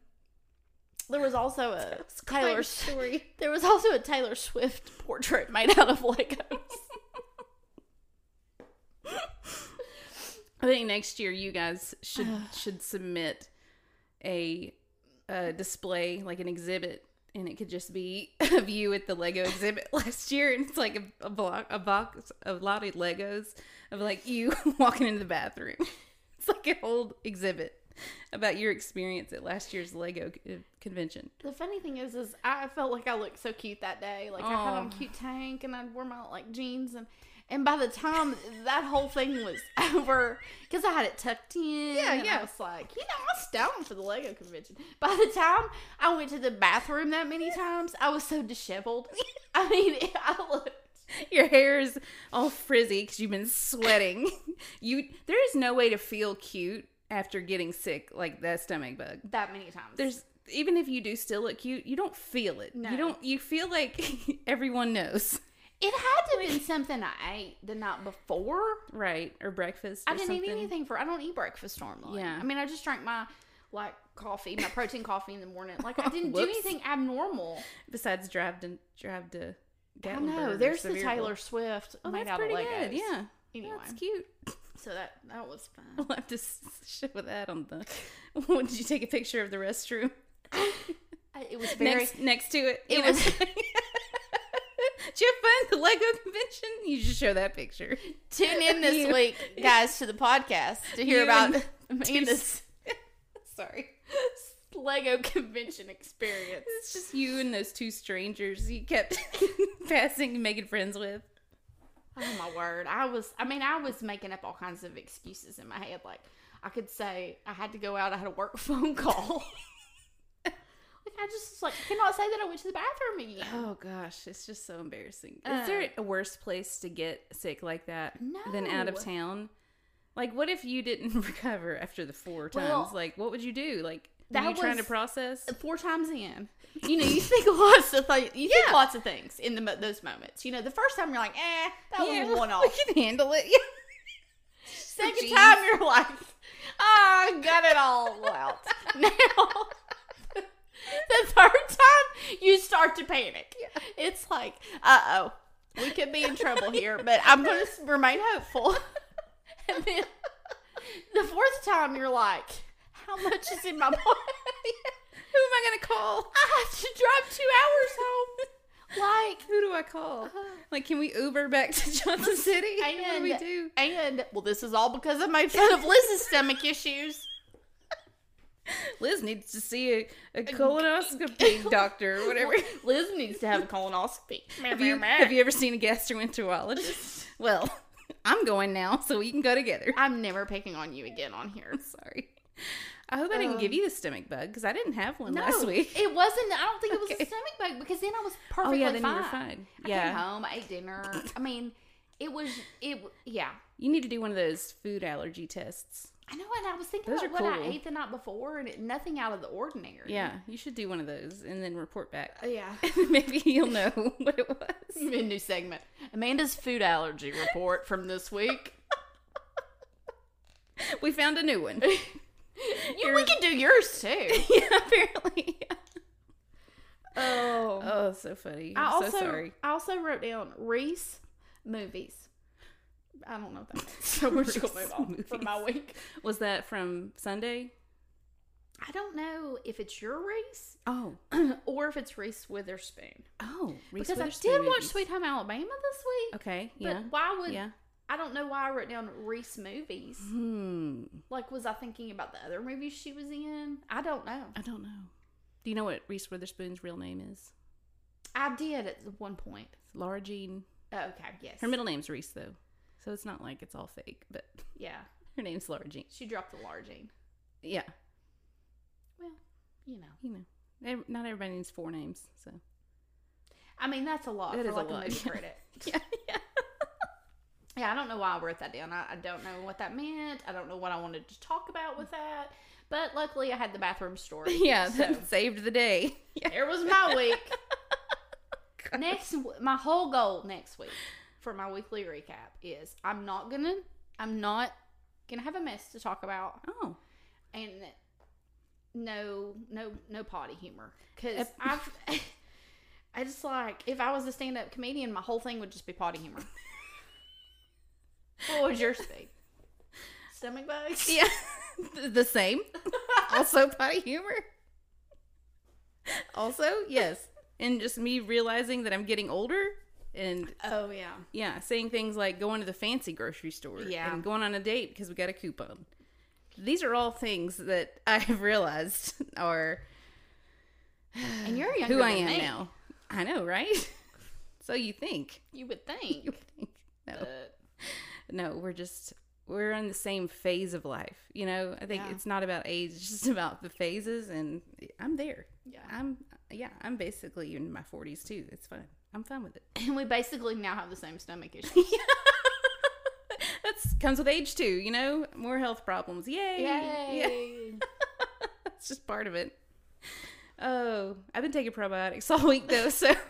there was also a Taylor story. There was also a Taylor Swift portrait made out of Legos. I think next year you guys should should submit a, a display like an exhibit, and it could just be a view at the Lego exhibit last year, and it's like a, a block a box of a lot of Legos of like you walking into the bathroom. It's like a whole exhibit about your experience at last year's Lego uh, convention. The funny thing is, is I felt like I looked so cute that day. Like I had on a cute tank and I wore my like jeans and. And by the time that whole thing was over, because I had it tucked in, Yeah, and yeah. I was like, you know, I was down for the Lego convention. By the time I went to the bathroom that many times, I was so disheveled. I mean, I looked Your hair is all frizzy because you've been sweating. You there is no way to feel cute after getting sick like that stomach bug. that many times. There's even if you do still look cute, you don't feel it. No. You don't. You feel like everyone knows. It had to have been something I ate the night before. right or breakfast. I didn't something. eat anything for. I don't eat breakfast normally. Yeah. I mean, I just drank my like coffee, my protein coffee in the morning. Like I didn't do anything abnormal. besides drive to drive to. I know. There's the. Taylor Swift Oh, made that's out of pretty Legos. good. Yeah, Anyway, that's cute. so that that was fun. We'll have to show that on the. Did you take a picture of the restroom? It was very. next next to it. It was- you have fun at the Lego convention? You just show that picture. Tune in this You- week, guys, to the podcast to hear about and Amanda's Sorry. Lego convention experience. It's just you and those two strangers you kept passing and making friends with. Oh my word! I was. I mean, I was making up all kinds of excuses in my head. Like I could say I had to go out. I had a work phone call. Like I just like cannot say that I went to the bathroom again. Oh gosh, it's just so embarrassing. Uh, Is there a worse place to get sick like that than out of town? Like, what if you didn't recover after the four times? Well, like, what would you do? Like, that were you trying to process? Four times in, you know, you think lots of things. You think lots of things in the mo- those moments. You know, the first time you're like, eh, that was one off. can handle it. Yeah. Second Jeez. time you're like, ah, I got it all out. Now, the third time you start to panic. It's like, uh oh, we could be in trouble here, but I'm going to remain hopeful. And then the fourth time you're like, how much is in my pocket? Who am I gonna call? I have to drive two hours home. Like, Who do I call? Like, can we Uber back to Johnson City? what do we And- do? and well, this is all because I made fun of Liz's stomach issues. Liz needs to see a, a colonoscopy doctor or whatever. Liz needs to have a colonoscopy. Have you, have you ever seen a gastroenterologist? well, I'm going now, so we can go together. I'm never picking on you again on here. Sorry. I hope I didn't give um, you the stomach bug because I didn't have one No, last week. it wasn't. I don't think it was Okay. a stomach bug because then I was oh, perfectly oh perfectly yeah, then fine. you were fine. Yeah. I came home, I ate dinner. I mean, it was it. Yeah, you need to do one of those food allergy tests. I know. And I was thinking Those about what I ate the night before, and it, nothing out of the ordinary. Yeah, you should do one of those and then report back. Uh, yeah. Maybe you'll know what it was. A new segment. Amanda's food allergy report from this week. We found a new one. You, we can do yours too. yeah, apparently. Oh. Oh, so funny. I I'm also so sorry. I also wrote down Reese movies. I don't know what that means. So we're just gonna move on from my week. Was that from Sunday? I don't know if it's your Reese Oh, or if it's Reese Witherspoon. oh, Reese Because I Witherspoon did watch. Sweet Home Alabama this week. Okay, But yeah, why would yeah. I don't know why I wrote down Reese movies. Hmm, Like was I thinking about the other movies she was in? I don't know. I don't know. Do you know what Reese Witherspoon's real name is? I did at one point. It's Laura Jean. Oh, okay, yes. Her middle name's Reese though, so it's not like it's all fake. But yeah. her name's Laura Jean. She dropped the Laura Jean. Yeah, Well, you know. you know, not everybody needs four names. So I mean, that's a lot That for a like a, lot. movie credit. yeah, yeah. Yeah, I don't know why I wrote that down. I, I don't know what that meant. I don't know what I wanted to talk about with that. But luckily, I had the bathroom story. Yeah, so that saved the day. Yeah. there was my week. Oh, next, my whole goal next week for my weekly recap is I'm not gonna, I'm not gonna have a mess to talk about, Oh, and no, no, no potty humor because I've. I just like if I was a stand-up comedian, my whole thing would just be potty humor. what would yours be? Stomach bugs? yeah, the same. Also, potty humor. Also, yes, and just me realizing that I'm getting older, and Oh yeah. yeah, saying things like going to the fancy grocery store, Yeah. and going on a date because we got a coupon. These are all things that I have realized are And you're younger who I am me. now. I know, right? so you think? You would think. You think? No. but no we're just we're in the same phase of life you know i think Yeah. it's not about age it's just about the phases and i'm there yeah. i'm yeah i'm basically in my 40s too it's fine i'm fine with it And we basically now have the same stomach issues. that comes with age too you know more health problems yay yeah Yay. that's just part of it oh i've been taking probiotics all week though so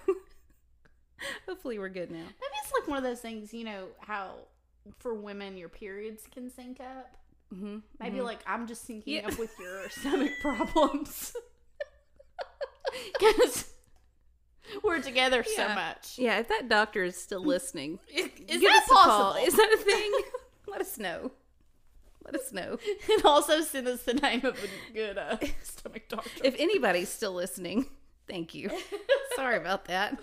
Hopefully, we're good now. Maybe it's like one of those things, you know, how for women your periods can sync up. Mm-hmm. Maybe like I'm just syncing Yeah. up with your stomach problems. Because we're together so much. Yeah, if that doctor is still listening, Is give that us a call. possible? Is that a thing? Let us know. Let us know. and also send us the name of a good uh, stomach doctor. If anybody's still listening, thank you. Sorry about that.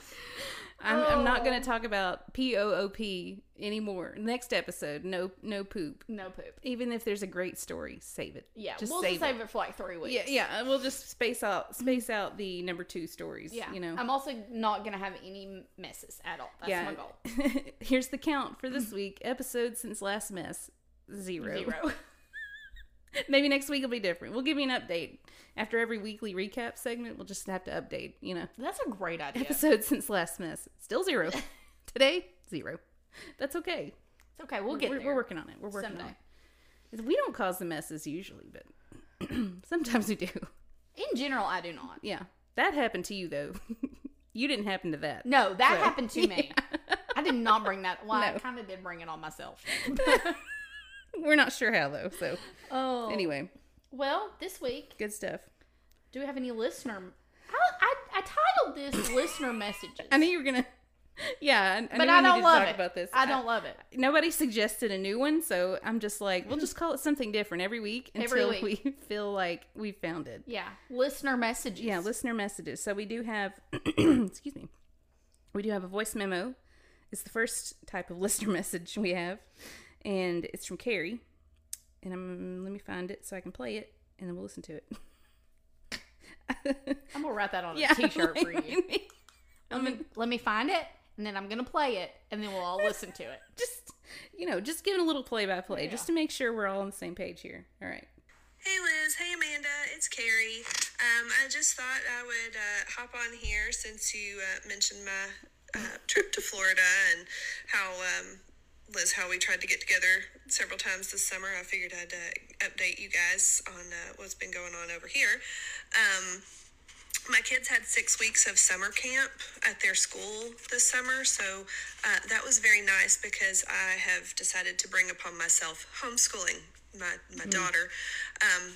I'm, I'm not going Oh. to talk about P O O P anymore. Next episode, no no poop. no poop. Even if there's a great story, save it. Yeah, just we'll save just it. save it for like three weeks. Yeah, yeah. We'll just space out space out the number two stories. Yeah. you know. I'm also not gonna have any messes at all. That's yeah. my goal. Here's the count for this week. Episodes since last mess zero. Zero. Maybe next week will be different. We'll give you an update after every weekly recap segment. We'll just have to update. You know, That's a great idea. episodes since last mess still zero. Today zero. That's okay. It's okay. We'll get we're, there. we're working on it. We're working someday. on it. We don't cause the messes usually, but sometimes we do. In general, I do not. Yeah, that happened to you though. you didn't happen to that. No, that So- happened to me. I did not bring that. Well, I kind of did bring it on myself. We're not sure how though. So Oh. anyway, Well, this week, good stuff. do we have any listener? I, I, I titled this listener messages. I knew you were gonna. Yeah, I, I but I don't love talk it. about this. I don't love it. Nobody suggested a new one, so I'm just like, we'll just call it something different every week Every until week. we feel like we found it. Yeah, listener messages. Yeah, listener messages. So we do have, excuse me, we do have a voice memo. It's the first type of listener message we have, and it's from Carrie. And I'm let me find it so I can play it, and then we'll listen to it. I'm gonna write that on a yeah, T-shirt for you. like, Let me let me find it, and then I'm gonna play it, and then we'll all listen to it. just you know, just giving a little play by play, Yeah. just to make sure we're all on the same page here. All right. Hey Liz, hey Amanda, it's Carrie. Um, I just thought I would uh, hop on here since you uh, mentioned my uh, trip to Florida and how um, Liz, how we tried to get together several times this summer. I figured I'd uh, update you guys on uh, what's been going on over here. Um, my kids had six weeks of summer camp at their school this summer, so uh, that was very nice because I have decided to bring upon myself homeschooling my my daughter. Um,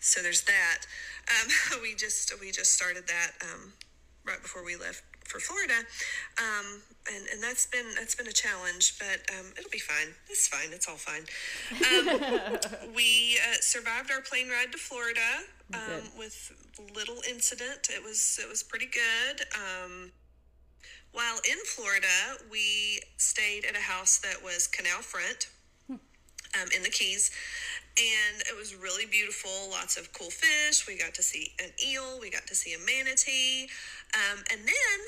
so there's that. Um, we just we just started that um, right before we left for Florida, um, and and that's been that's been a challenge, but um, it'll be fine. It's fine. It's all fine. Um, we uh, survived our plane ride to Florida um, with little incident. It was it was pretty good. Um, while in Florida, we stayed at a house that was canal front um, in the Keys. And it was really beautiful. Lots of cool fish. We got to see an eel. We got to see a manatee. Um, and then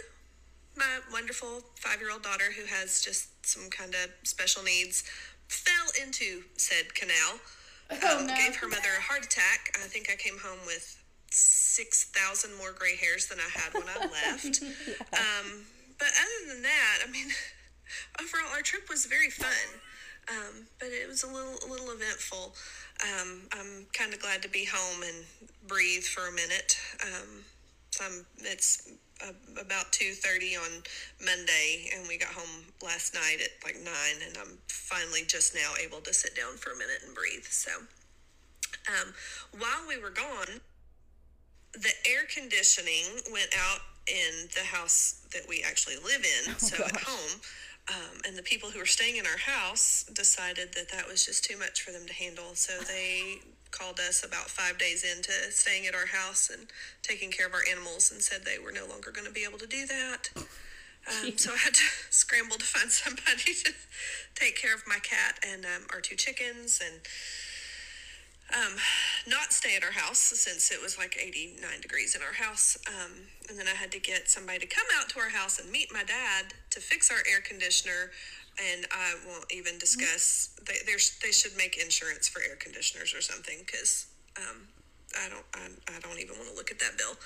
my wonderful five year old daughter, who has just some kind of special needs, fell into said canal. Oh, um, no. Gave her mother a heart attack. I think I came home with 6,000 more gray hairs than I had when I left. um, but other than that, I mean, overall, our trip was very fun. Um, but it was a little, a little eventful. Um, I'm kind of glad to be home and breathe for a minute. Um, so I'm, it's uh, about two thirty on Monday, and we got home last night at like nine, and I'm finally just now able to sit down for a minute and breathe. So, um, while we were gone, the air conditioning went out in the house that we actually live in, so at home. Um, and the people who were staying in our house decided that that was just too much for them to handle. So they called us about five days into staying at our house and taking care of our animals and said they were no longer going to be able to do that. Um, so I had to scramble to find somebody to take care of my cat and um, our two chickens and um, not stay at our house since it was like 89 degrees in our house. Um, and then I had to get somebody to come out to our house and meet my dad to fix our air conditioner. And I won't even discuss, they, there's, they should make insurance for air conditioners or something because um, I don't I, I don't even want to look at that bill.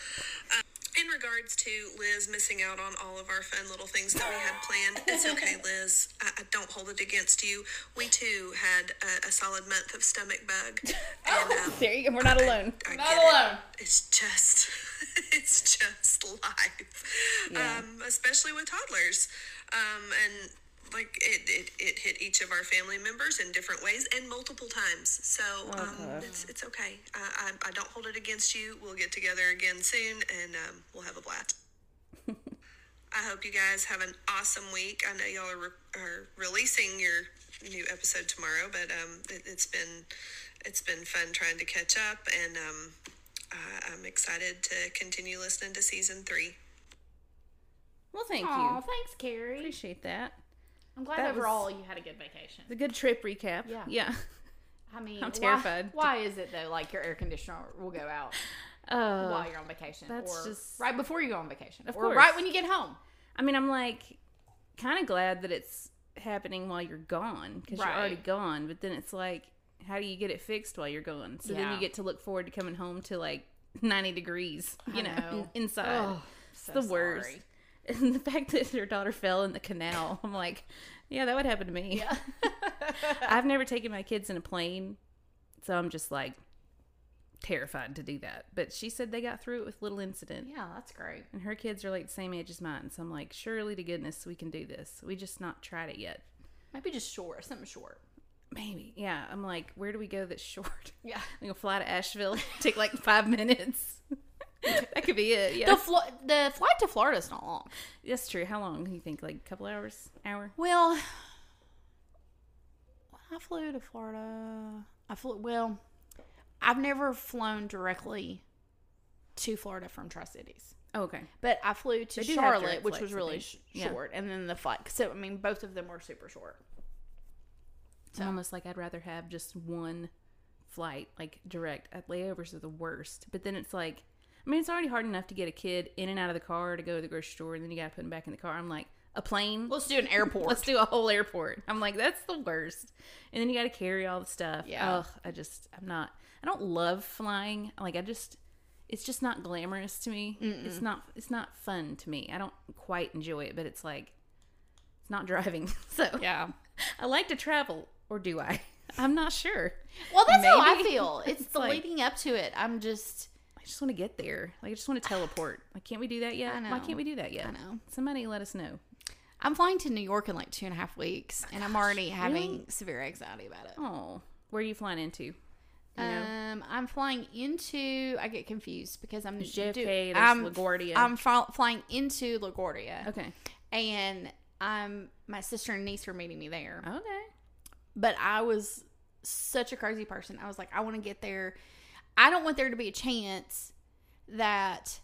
Um, in regards to Liz missing out on all of our fun little things that we had planned, it's okay, Liz. I, I don't hold it against you. We too had a, a solid month of stomach bug, and um, There you go. We're not alone. I Not alone. It. It's just, it's just life, Yeah. um, especially with toddlers. Um, and like it, it, it hit each of our family members in different ways and multiple times. So um, Okay. it's, it's okay. I, I, I don't hold it against you. We'll get together again soon and um, we'll have a blast. I hope you guys have an awesome week. I know y'all are, re- are releasing your new episode tomorrow, but um, it, it's been it's been fun trying to catch up, and um, uh, I'm excited to continue listening to season three. Well, thank Aw, you. thanks, Carrie. Appreciate that. I'm glad that was- overall you had a good vacation. The good trip recap. Yeah. Yeah. I mean, I'm terrified. Why, is it though? Like your air conditioner will go out Oh. while you're on vacation, that's or just- right before you go on vacation, Of or course. right when you get home. I mean, I'm like kind of glad that it's happening while you're gone because you're already gone. But then it's like, how do you get it fixed while you're gone? So then you get to look forward to coming home to like 90 degrees, you know, know. inside. Oh, it's so the worst. sorry. And the fact that her daughter fell in the canal, I'm like, yeah, that would happen to me. Yeah. I've never taken my kids in a plane, so I'm just like terrified to do that. But she said they got through it with little incident. yeah, that's great. And her kids are like the same age as mine. So I'm like, surely to goodness we can do this. We just not tried it yet. Maybe just short, something short. Maybe. Yeah. I'm like, where do we go that's short? Yeah. We go fly to Asheville, take like five minutes. that could be it. Yeah. The fl- the flight to Florida is not long. That's true. How long do you think? Like a couple hours? Hour? Well, I flew to Florida, I flew. Well, I've never flown directly to Florida from Tri Cities, Oh, okay. but I flew to Charlotte, which flights, was really sh- Yeah. short, and then the flight. So I mean, both of them were super short. It's almost like I'd rather have just one flight, like direct. Uh, Layovers are the worst. But then it's like, I mean, it's already hard enough to get a kid in and out of the car to go to the grocery store, and then you got to put him back in the car. I'm like, a plane? Let's do an airport. Let's do a whole airport. I'm like, that's the worst. And then you got to carry all the stuff. Yeah. Ugh, I just, I'm not, I don't love flying. Like, I just, it's just not glamorous to me. It's not, it's not fun to me. I don't quite enjoy it, but it's like, it's not driving. So, yeah. I like to travel, or do I? I'm not sure. Well, that's how I feel. It's, It's the like- leading up to it. I'm just. I just want to get there. Like, I just want to teleport. Like, can't we do that yet? I Why can't we do that yet? I know. Somebody let us know. I'm flying to New York in like two and a half weeks, and I'm already having severe anxiety about it. Oh, where are you flying into? You know, Um, I'm flying into. I get confused because I'm JFK, do- I'm, LaGuardia. I'm fl- flying into LaGuardia, okay. and I'm my sister and niece are meeting me there. Okay. But I was such a crazy person. I was like, I want to get there. I don't want there to be a chance that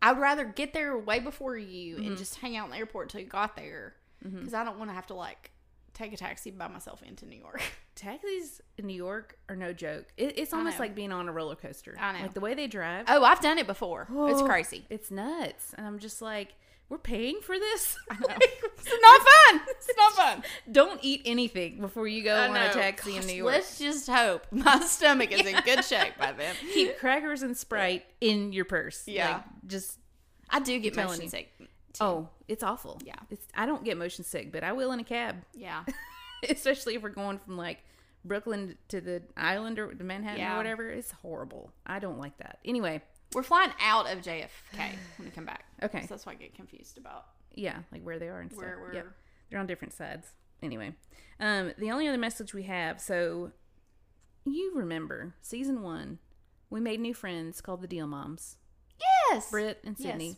I would rather get there way before you Mm-hmm. and just hang out in the airport till you got there because I don't want to have to like take a taxi by myself into New York. Taxis in New York are no joke. It, it's almost like being on a roller coaster. I know. Like the way they drive. oh, I've done it before. It's Oh, crazy. It's nuts. And I'm just like, we're paying for this? Know. it's not fun. It's not fun. Don't eat anything before you go I on a taxi in New York. Let's just hope my stomach is in good shape by then. Keep crackers and Sprite in your purse. Yeah. Like, just I do get motion you. sick. Oh, it's awful. Yeah. It's I don't get motion sick, but I will in a cab. Yeah. Especially if we're going from like Brooklyn to the island or to Manhattan Yeah. or whatever. It's horrible. I don't like that. Anyway, We're flying out of JFK when we come back. Okay. So that's why I get confused about yeah, like where they are and stuff. where we're. Yep. They're on different sides. Anyway, um, the only other message we have, so you remember season one, we made new friends called the Deal Moms, Yes. Britt and Yes. Sydney.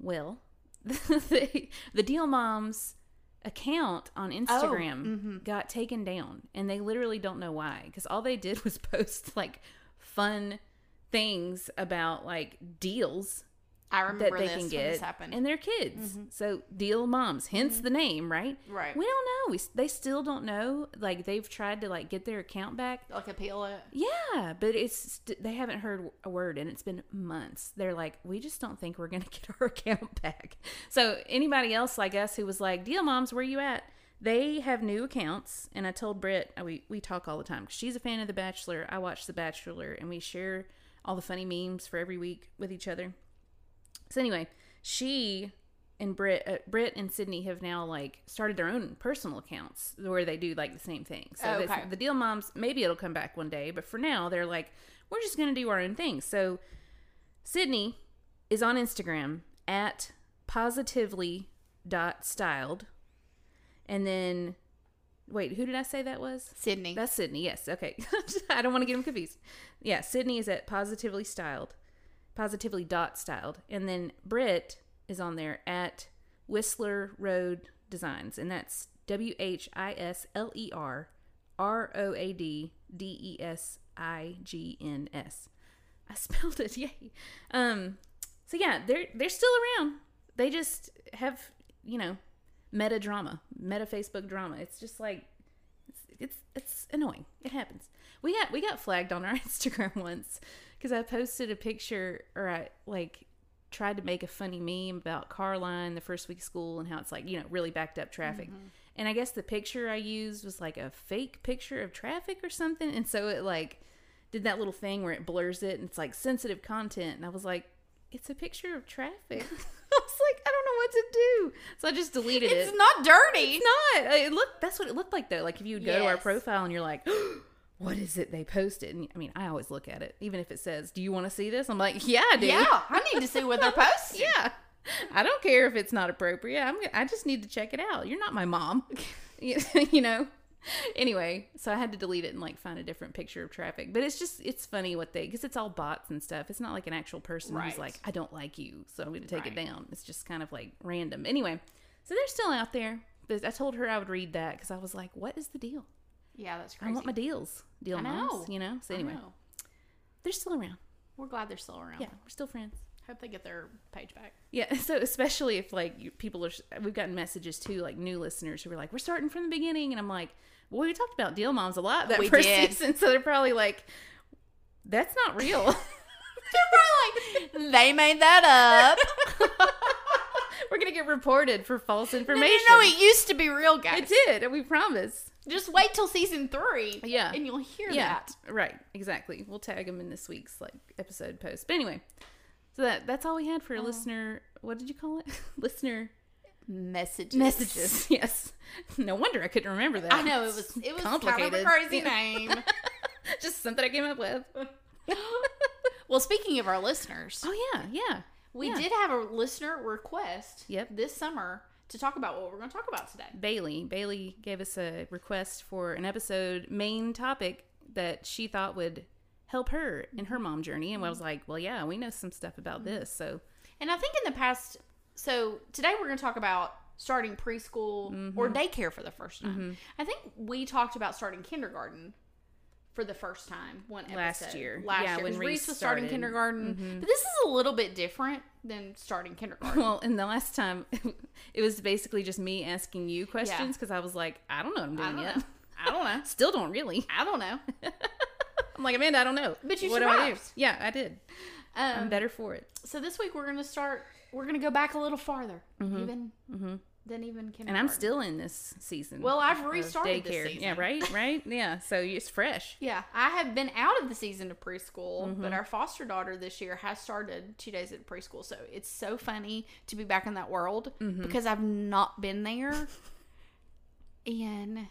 Well, the, the Deal Moms account on Instagram mhm. got taken down, and they literally don't know why. Because all they did was post like fun things about like deals I remember that they this can get and their kids. So deal moms, hence the name, right? Right. We don't know. We, they still don't know. Like they've tried to like get their account back. like appeal it. Yeah, but it's they haven't heard a word, and it's been months. They're like, we just don't think we're gonna get our account back. So anybody else like us who was like, deal moms, where you at? They have new accounts, and I told Britt uh, we we talk all the time she's a fan of The Bachelor. I watch The Bachelor, and we share all the funny memes for every week with each other. So anyway, she and Britt, uh, Britt and Sydney have now like started their own personal accounts where they do like the same thing. So Oh, okay. the Deal Moms, maybe it'll come back one day, but for now they're like, we're just gonna do our own thing. So Sydney is on Instagram at positively dot styled, and then wait, who did I say that was? Sydney. That's Sydney. Yes. Okay. I don't want to get him confused. Yeah, Sydney is at positively styled, positively dot styled, and then Britt is on there at Whisler Road Designs, and that's W H I S L E R R O A D D E S I G N S. I spelled it. Yay. Um. So yeah, they're they're still around. They just have you know meta drama, meta Facebook drama. It's just like it's it's, it's annoying. It happens. We got we got flagged on our Instagram once because I posted a picture or I like tried to make a funny meme about Carline the first week of school and how it's like you know really backed up traffic. Mm-hmm. And I guess the picture I used was like a fake picture of traffic or something, and so it like did that little thing where it blurs it and it's like sensitive content. And I was like, it's a picture of traffic. I was like, I don't know what to do. So I just deleted it. it's not dirty. It's not. It looked. That's what it looked like though. Like if you would go to our profile and you're like, what is it they posted? And I mean, I always look at it, even if it says, "Do you want to see this?" I'm like, yeah, I do. Yeah, I need to see what they're posting. yeah. I don't care if it's not appropriate. I'm. I just need to check it out. You're not my mom. you know. Anyway, so I had to delete it and like find a different picture of traffic. But it's just it's funny what they because it's all bots and stuff. It's not like an actual person Right. who's like, I don't like you, so I'm going to take it down. It's just kind of like random. Anyway, so they're still out there. I told her I would read that because I was like, what is the deal? Yeah, that's crazy. I want my deals, deal I moms, you know. So anyway, know. they're still around. we're glad they're still around. Yeah, we're still friends. Hope they get their page back. Yeah, so especially if like you, people are, we've gotten messages too, like new listeners who are like, "We're starting from the beginning," and I'm like, "Well, we talked about deal moms a lot that We first did. season, so they're probably like, that's not real." They're probably like, they made that up. We're gonna get reported for false information. no, no, it used to be real, guys. it did, and we promise. Just wait till season three. Yeah. And you'll hear Yeah, that. right, exactly. We'll tag them in this week's like episode post. But anyway, so that that's all we had Oh. for listener. What did you call it? listener Messages. messages. Yes. No wonder I couldn't remember that. I know it was it was kind of a crazy name. Just something I came up with. well, speaking of our listeners, Oh yeah, yeah. we yeah. did have a listener request Yep. this summer to talk about what we're going to talk about today. Bailey. Bailey gave us a request for an episode main topic that she thought would help her in her mom journey, and I was mm-hmm. like, "Well, yeah, we know some stuff about mm-hmm. this." So And I think in the past, so today we're going to talk about starting preschool Mm-hmm. or daycare for the first time. I think we talked about starting kindergarten for the first time one episode Last year. Last Yeah, year, when Reese Reese was starting started. Mm-hmm. kindergarten, but this is a little bit different than starting kindergarten. Well, and the last time it was basically just me asking you questions because I was like, I don't know what I'm doing don't yet. I don't know. Still don't really. I don't know. I'm like, Amanda, I don't know. But you what do I do? survived. Yeah, I did. I'm Um, better for it. so this week we're going to start. We're going to go back a little farther, even than even kindergarten. Mm-hmm. And I'm still in this season. Well, I've restarted this season. Yeah, right, right. Yeah, so it's fresh. Yeah, I have been out of the season of preschool, Mm-hmm. but our foster daughter this year has started two days at preschool. So it's so funny to be back in that world Mm-hmm. because I've not been there. and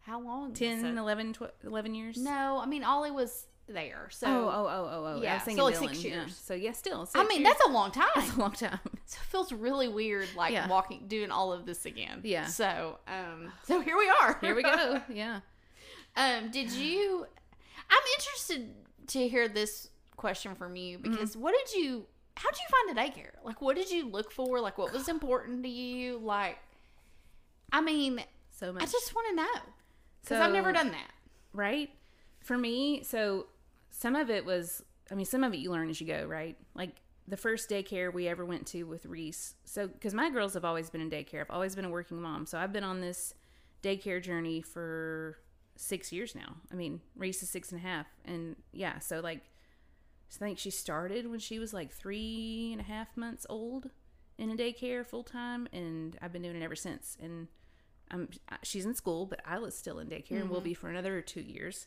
how long? has 10, it- 11, 12, 11 years? No, I mean Ollie was there. So Oh, oh, oh, oh, oh. Yeah, so like Dylan. six Yeah. years. So yeah, still. I mean years. that's a long time. That's a long time. So it feels really weird, like Yeah. walking, doing all of this again. Yeah. So, um, so here we are. Here we go. Yeah. Um, did you? I'm interested to hear this question from you Mm-hmm. because what did you? How did you find a daycare? Like, what did you look for? Like, what was important to you? Like, I mean, So much. I just want to know because I've never done that. right? For me, so some of it was, I mean, some of it you learn as you go, right? Like the first daycare we ever went to with Reese. So, because my girls have always been in daycare, I've always been a working mom. So, I've been on this daycare journey for six years now. I mean, Reese is six and a half. And yeah, so like, I think she started when she was like three and a half months old in a daycare full time, and I've been doing it ever since. And um, she's in school, but Isla's still in daycare and will be for another two years.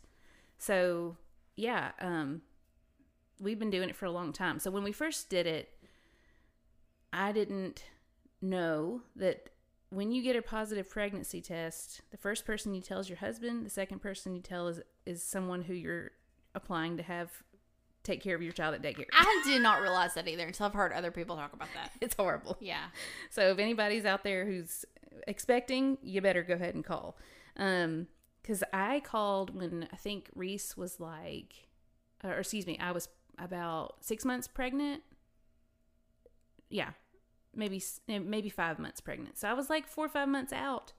So yeah, um, we've been doing it for a long time. So when we first did it, I didn't know that when you get a positive pregnancy test, the first person you tell is your husband. The second person you tell is is someone who you're applying to have take care of your child at daycare. I did not realize that either until I've heard other people talk about that. it's horrible. Yeah. So if anybody's out there who's expecting, you better go ahead and call. Um, because I called when I think Reese was like, or excuse me, I was about six months pregnant. Yeah, maybe maybe five months pregnant. So I was like four or five months out,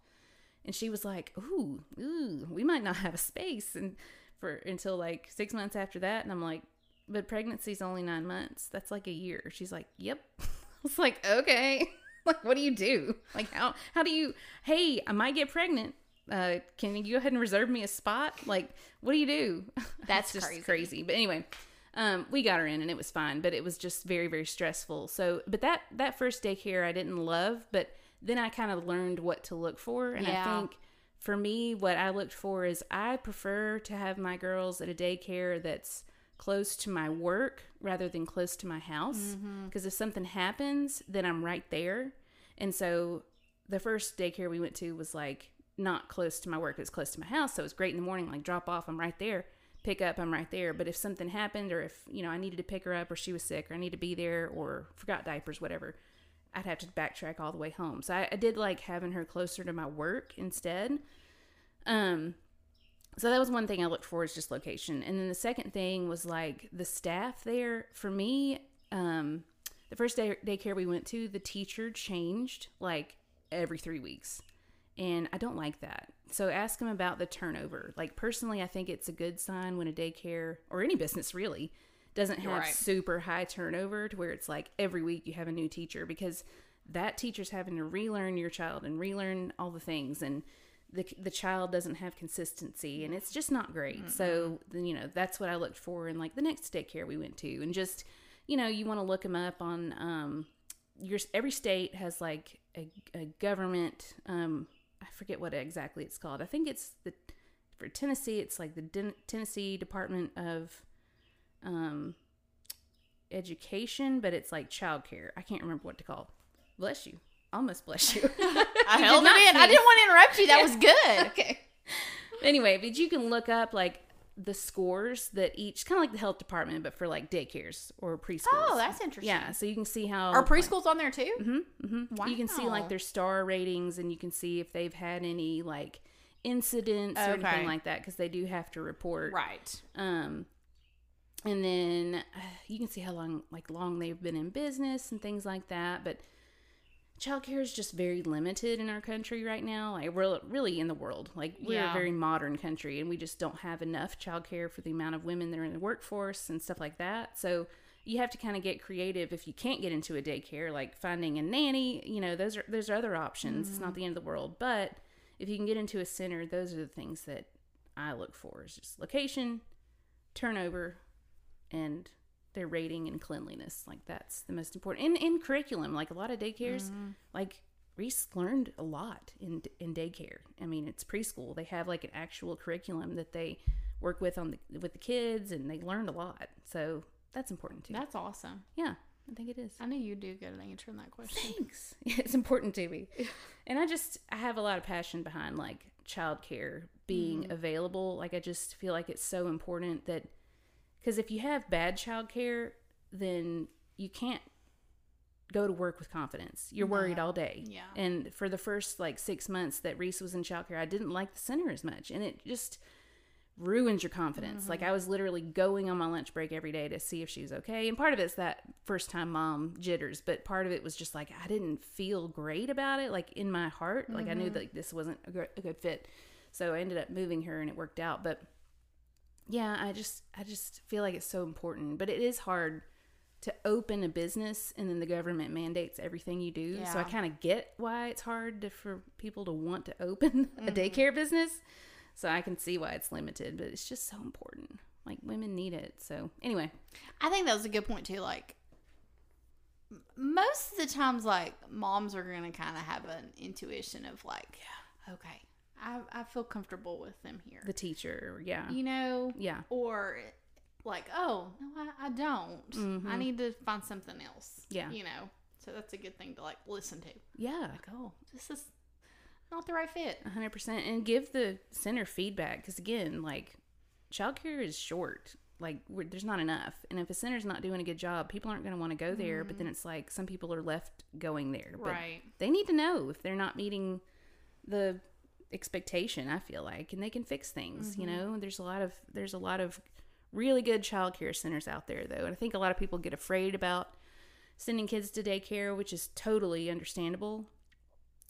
and she was like, "Ooh, ooh, we might not have a space," and for until like six months after that, and I'm like, "But pregnancy's only nine months. That's like a year." She's like, "Yep." I was like, "Okay." like, what do you do? Like, how how do you? Hey, I might get pregnant. Uh, can you go ahead and reserve me a spot? Like, what do you do? That's just crazy. crazy. But anyway, um, we got her in and it was fine, but it was just very, very stressful. So, but that that first daycare I didn't love, but then I kind of learned what to look for, and Yeah. I think for me, what I looked for is I prefer to have my girls at a daycare that's close to my work rather than close to my house. Because if something happens, then I'm right there. And so the first daycare we went to was like not close to my work, it was close to my house. So it was great in the morning, like drop off, I'm right there. Pick up, I'm right there. But if something happened, or if, you know, I needed to pick her up, or she was sick, or I need to be there, or forgot diapers, whatever, I'd have to backtrack all the way home. So I, I did like having her closer to my work instead. Um, so that was one thing I looked for is just location. And then the second thing was like the staff there. For me, um, the first day daycare we went to, the teacher changed like every three weeks. And I don't like that. So ask them about the turnover. Like personally, I think it's a good sign when a daycare or any business really doesn't have right. super high turnover to where it's like every week you have a new teacher because that teacher's having to relearn your child and relearn all the things and the the child doesn't have consistency and it's just not great. So you know that's what I looked for in like the next daycare we went to and just you know you want to look them up on um your every state has like a, a government um I forget what exactly it's called. I think it's the for Tennessee it's like the Den- Tennessee Department of um education, but it's like childcare. I can't remember what to call. Bless you. Almost bless you. I held it in. I didn't want to interrupt you. That was good. okay. Anyway, but you can look up like the scores that each kind of like the health department, but for like daycares or preschools. Oh, that's interesting. yeah. So you can see how Are preschools on there too? Mm-hmm, mm-hmm. You can see like their star ratings, and you can see if they've had any like incidents or Okay. anything like that, because they do have to report. Right. Um, and then uh, you can see how long, like long they've been in business and things like that. But childcare is just very limited in our country right now. Like we're really in the world. Like we're Yeah. a very modern country, and we just don't have enough childcare for the amount of women that are in the workforce and stuff like that. So you have to kind of get creative if you can't get into a daycare, like finding a nanny. You know, those are those are other options. It's not mm. the end of the world, but if you can get into a center, those are the things that I look for: is just location, turnover, and their rating and cleanliness. Like that's the most important. And in curriculum, like a lot of daycares, mm. like Reese learned a lot in in daycare. I mean, it's preschool. They have like an actual curriculum that they work with on the with the kids, and they learned a lot. So that's important too. That's awesome. yeah, I think it is. I knew you do good at answering that question. Thanks. It's important to me. And I just I have a lot of passion behind like childcare being mm. available. Like I just feel like it's so important that cuz if you have bad childcare, then you can't go to work with confidence. You're worried all day. Yeah. And for the first like 6 months that Reese was in childcare, I didn't like the center as much and it just ruins your confidence. Like mm-hmm. I was literally going on my lunch break every day to see if she was okay. And part of it's that first time mom jitters, but part of it was just like I didn't feel great about it like in my heart. Like I knew mm-hmm. that this wasn't a good fit. So I ended up moving her and it worked out, but yeah, I just I just feel like it's so important, but it is hard to open a business and then the government mandates everything you do. So I kind of get why it's hard to, for people to want to open a mm-hmm. daycare business. So I can see why it's limited, but it's just so important. Like women need it. So anyway, I think that was a good point too. Like most of the times, like moms are gonna kind of have an intuition of like, okay, I I feel comfortable with them here. the teacher, yeah, you know, yeah, or like, oh no, I, I don't. I need to find something else. Mm-hmm. Yeah. you know. So that's a good thing to like listen to. yeah. Like, oh, this is not the right fit. hundred percent, and give the center feedback because again, like childcare is short. like we're, there's not enough. And if a center's not doing a good job, people aren't going to want to go there. But then it's like some people are left going there. But Right. They need to know if they're not meeting the expectation. I feel like, and they can fix things. You mm-hmm. know, there's a lot of there's a lot of really good childcare centers out there though, and I think a lot of people get afraid about sending kids to daycare, which is totally understandable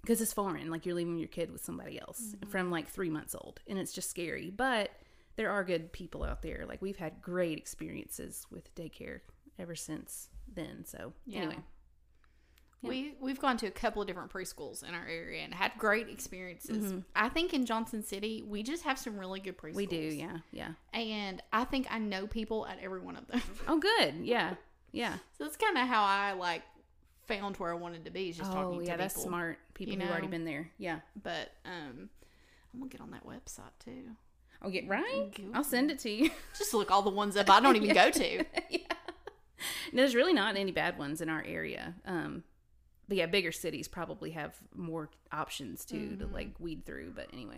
because it's foreign. Like you're leaving your kid with somebody else mm-hmm. from like three months old, and it's just scary. But there are good people out there. Like we've had great experiences with daycare ever since then. So Yeah. anyway, We we've gone to a couple of different preschools in our area and had great experiences. I think in Johnson City we just have some really good preschools. we do. Yeah, yeah. and I think I know people at every one of them. Oh, good. Yeah, yeah. so that's kind of how I like found where I wanted to be. Is just Oh, talking yeah. to people. Yeah. That's smart. People you who've already been there. Yeah. But um, I'm gonna get on that website too. Oh, get right. Google. I'll send it to you. Just look all the ones up I don't even go to. yeah. There's really not any bad ones in our area. Um, but yeah, bigger cities probably have more options too to mm-hmm. like weed through. But anyway,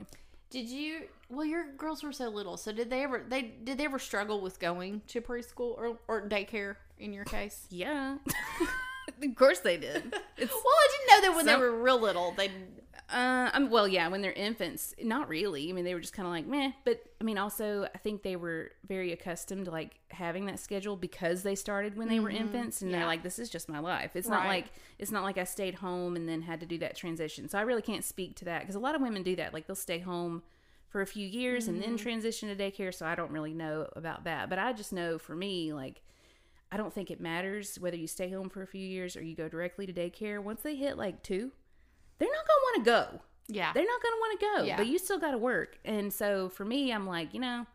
Did you? Well, your girls were so little. So did they ever? They did they ever struggle with going to preschool or or daycare? In your case, yeah. of course they did. It's well, I didn't know that when Some- they were real little. They Uh, um, well, yeah, when they're infants, not really. I mean, they were just kind of like meh. But I mean, also, I think they were very accustomed to like having that schedule because they started when they were infants, and Yeah. they're like, "This is just my life." It's not like it's not like I stayed home and then had to do that transition. So I really can't speak to that because a lot of women do that. Like they'll stay home for a few years and then transition to daycare. So I don't really know about that. But I just know for me, like. I don't think it matters whether you stay home for a few years or you go directly to daycare. Once they hit like two, they're not going to want to go. Yeah. They're not going to want to go Yeah. but you still got to work. And so for me i'm like you know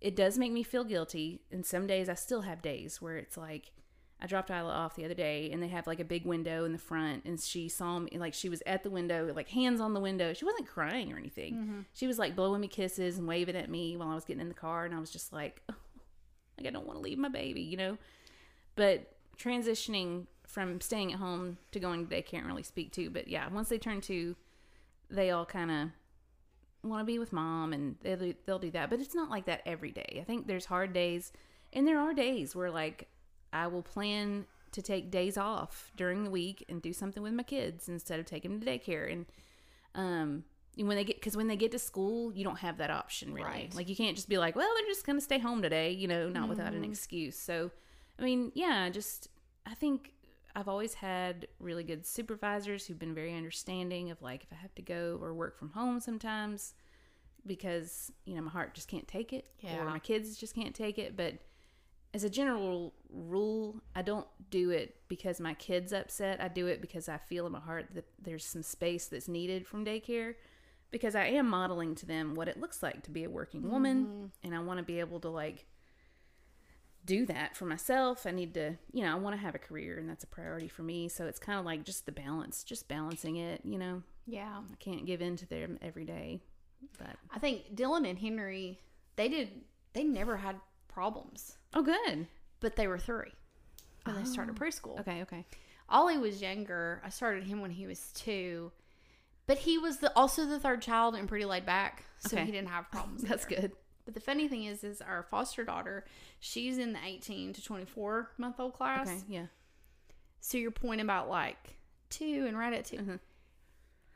it does make me feel guilty. And some days i still have days where it's like i dropped isla off the other day and they have like a big window in the front and she saw me like she was at the window like hands on the window. She wasn't crying or anything. Mm-hmm. She was like blowing me kisses and waving at me while i was getting in the car and i was just like oh, like i don't want to leave my baby you know? But transitioning from staying at home to going to day can't really speak to but yeah once they turn two they all kind of want to be with mom and they'll, they'll do that but it's not like that every day. I think there's hard days and there are days where like i will plan to take days off during the week and do something with my kids instead of taking them to daycare and um when they get because when they get to school you don't have that option really. Right. like you can't just be like well they're just gonna stay home today you know not without an excuse. So i mean yeah just i think i've always had really good supervisors who've been very understanding of like if i have to go or work from home sometimes because you know my heart just can't take it Yeah. or my kids just can't take it. But as a general rule i don't do it because my kids upset. I do it because i feel in my heart that there's some space that's needed from daycare because i am modeling to them what it looks like to be a working woman mm-hmm. and i want to be able to like do that for myself i need to you know i want to have a career and that's a priority for me so it's kind of like just the balance just balancing it you know yeah. i can't give in to them every day but I think Dylan and Henry they did they never had problems, oh good but they were three when they started oh. preschool. okay okay Ollie was younger. I started him when he was two, but he was the also the third child and pretty laid back, so Okay. he didn't have problems. that's good But the funny thing is, is our foster daughter, she's in the eighteen to twenty four month old class. okay yeah So your point about like two and right at 2 Mhm.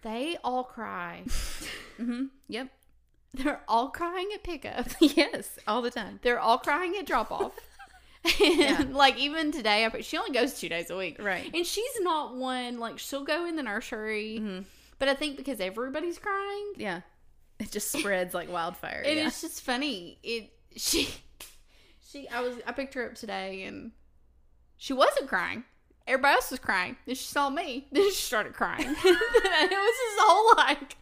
they all cry. mm-hmm yep They're all crying at pickup. yes all the time They're all crying at drop off. and like even today, I- she only goes two days a week. Right. And she's not one like she'll go in the nursery, Mhm. but I think because everybody's crying, yeah it just spreads like wildfire and yeah. it's just funny. It she she I was I picked her up today and she wasn't crying. Everybody else was crying. Then she saw me. Then she started crying. and it was this whole like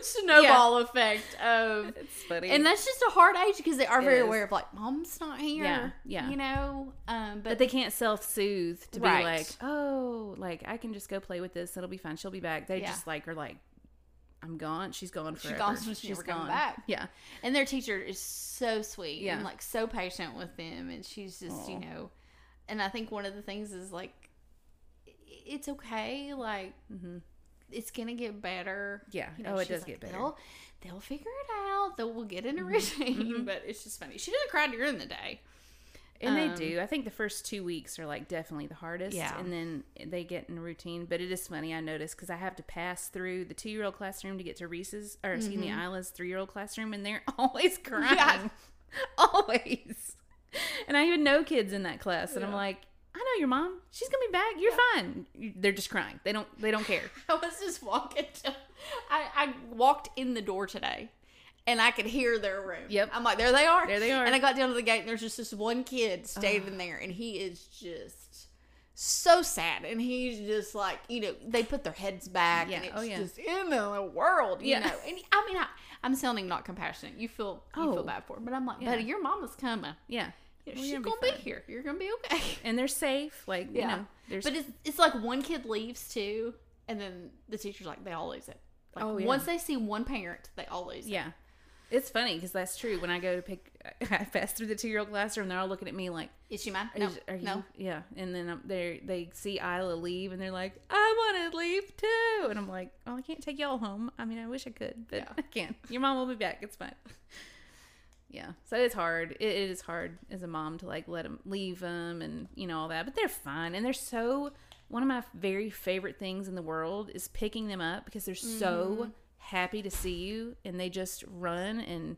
snowball effect of it's funny and that's just a hard age because they are It very is. aware of like mom's not here. Yeah, yeah. You know, um, but, but they can't self-soothe to Right. be like oh like i can just go play with this it'll be fine she'll be back they Yeah. just like are like i'm gone she's gone forever. She's gone, so she's never coming back. yeah and their teacher is so sweet Yeah. and like so patient with them, and she's just you know, and I think one of the things is like it's okay, like mm-hmm. it's gonna get better. Yeah. you Oh, it she's does get better. They'll, they'll figure it out. They'll we'll get in Mm-hmm. a routine. But it's just funny. She doesn't cry during the day. And they Um, do. I think the first two weeks are like definitely the hardest. Yeah. And then they get in a routine. But it is funny, I noticed, because I have to pass through the two year old classroom to get to Reese's, or excuse me, Isla's three year old classroom, and they're always crying. Yeah. always. And I even know kids in that class, and I'm like, I know your mom. She's gonna be back. You're fine. They're just crying. They don't. They don't care. I was just walking. To, I I walked in the door today, and I could hear their room. Yep. I'm like, there they are. There they are. And I got down to the gate, and there's just this one kid standing there, and he is just so sad, and he's just like, you know, they put their heads back, Yeah. and it's Oh, yeah. just in the world, you Yeah. know. And I mean, I, I'm sounding not compassionate. You feel you Oh. feel bad for him, but I'm like, Yeah. buddy, your mama's coming. Yeah. Well, she's gonna be be, here. You're gonna be okay. And they're safe. Like you know. There's. But it's it's like one kid leaves too, and then the teacher's like, they all lose it. Like Oh, yeah. once they see one parent, they all lose it. It's funny because that's true. When I go to pick, I pass through the two year old classroom, they're all looking at me like, Is she mine? No, Is- are you, no. Yeah. And then um, they they see Isla leave and they're like, I want to leave too. And I'm like, oh, I can't take y'all home. I mean, I wish I could, but Yeah. I can't. Your mom will be back. It's fine. Yeah. So it's hard. It, it is hard as a mom to like let them leave them and you know all that, but they're fine and they're so. One of my very favorite things in the world is picking them up because they're so happy to see you and they just run and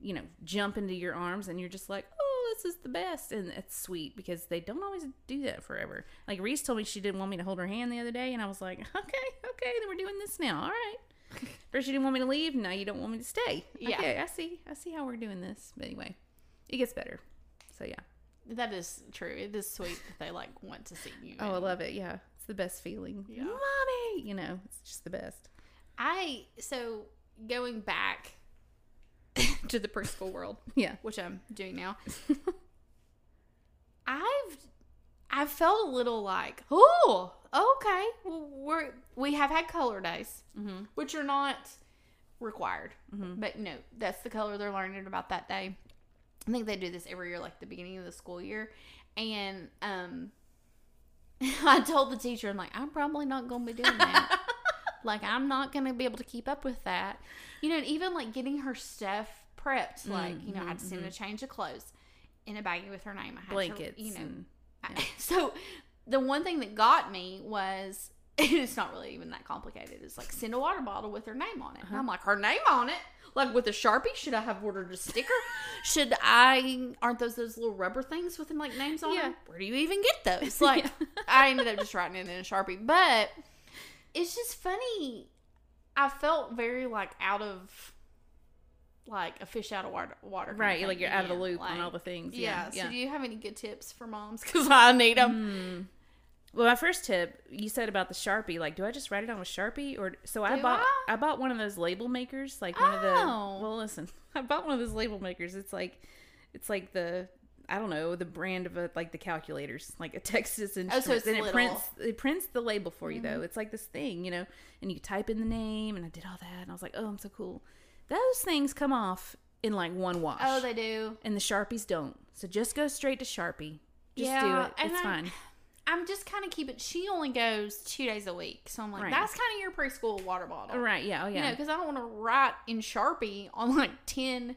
you know, jump into your arms and you're just like, oh, this is the best. And it's sweet because they don't always do that forever. Like Reese told me she didn't want me to hold her hand the other day. And I was like, okay, okay, then we're doing this now. All right. First you didn't want me to leave. Now you don't want me to stay. Yeah. Okay, I see. I see how we're doing this. But anyway, it gets better. So yeah. That is true. It is sweet that they like want to see you. Oh, I love it. Yeah. It's the best feeling. Yeah. Mommy! You know, it's just the best. I so going back to the preschool world, Yeah. which I'm doing now. I've I've felt a little like, oh, okay, well, we're we have had color days, Mm-hmm. which are not required, but no, that's the color they're learning about that day. I think they do this every year, like the beginning of the school year, and um, I told the teacher, I'm like, I'm probably not going to be doing that. Like, I'm not going to be able to keep up with that. You know, and even like getting her stuff prepped, mm, like you know, I had to mm, send a mm. change of clothes in a baggie with her name. I had to, Blankets. you know, and, I- so the one thing that got me was it's not really even that complicated. It's like send a water bottle with her name on it. And uh-huh. I'm like, her name on it? Like with a sharpie? Should I have ordered a sticker? Should I? Aren't those those little rubber things with like names on Yeah. them? Where do you even get those? Like, I ended up just writing it in a sharpie, but it's just funny. I felt very like out of like a fish out of water. water right. Like you're out of the loop on all the things. yeah. Yeah. So, do you have any good tips for moms? Because I need them. Hmm. Well, my first tip you said about the Sharpie. Like, do I just write it on with Sharpie, or so I Do bought? I? I? bought one of those label makers, like one of the. Oh. Well, listen, I bought one of those label makers. It's like, it's like the I don't know the brand of a, like the calculators, like a Texas Instruments, Oh, it's and it little. prints it prints the label for you Mm-hmm. though. It's like this thing, you know, and you type in the name, and I did all that, and I was like, oh, I'm so cool. Those things come off in like one wash. Oh, they do. and the Sharpies don't. So just go straight to Sharpie. Just Yeah, do it. It's I- fine. I'm just kind of keeping. She only goes two days a week, so I'm like, Right. that's kind of your preschool water bottle, Right? Yeah. Oh, You yeah. know, because I don't want to write in Sharpie on like ten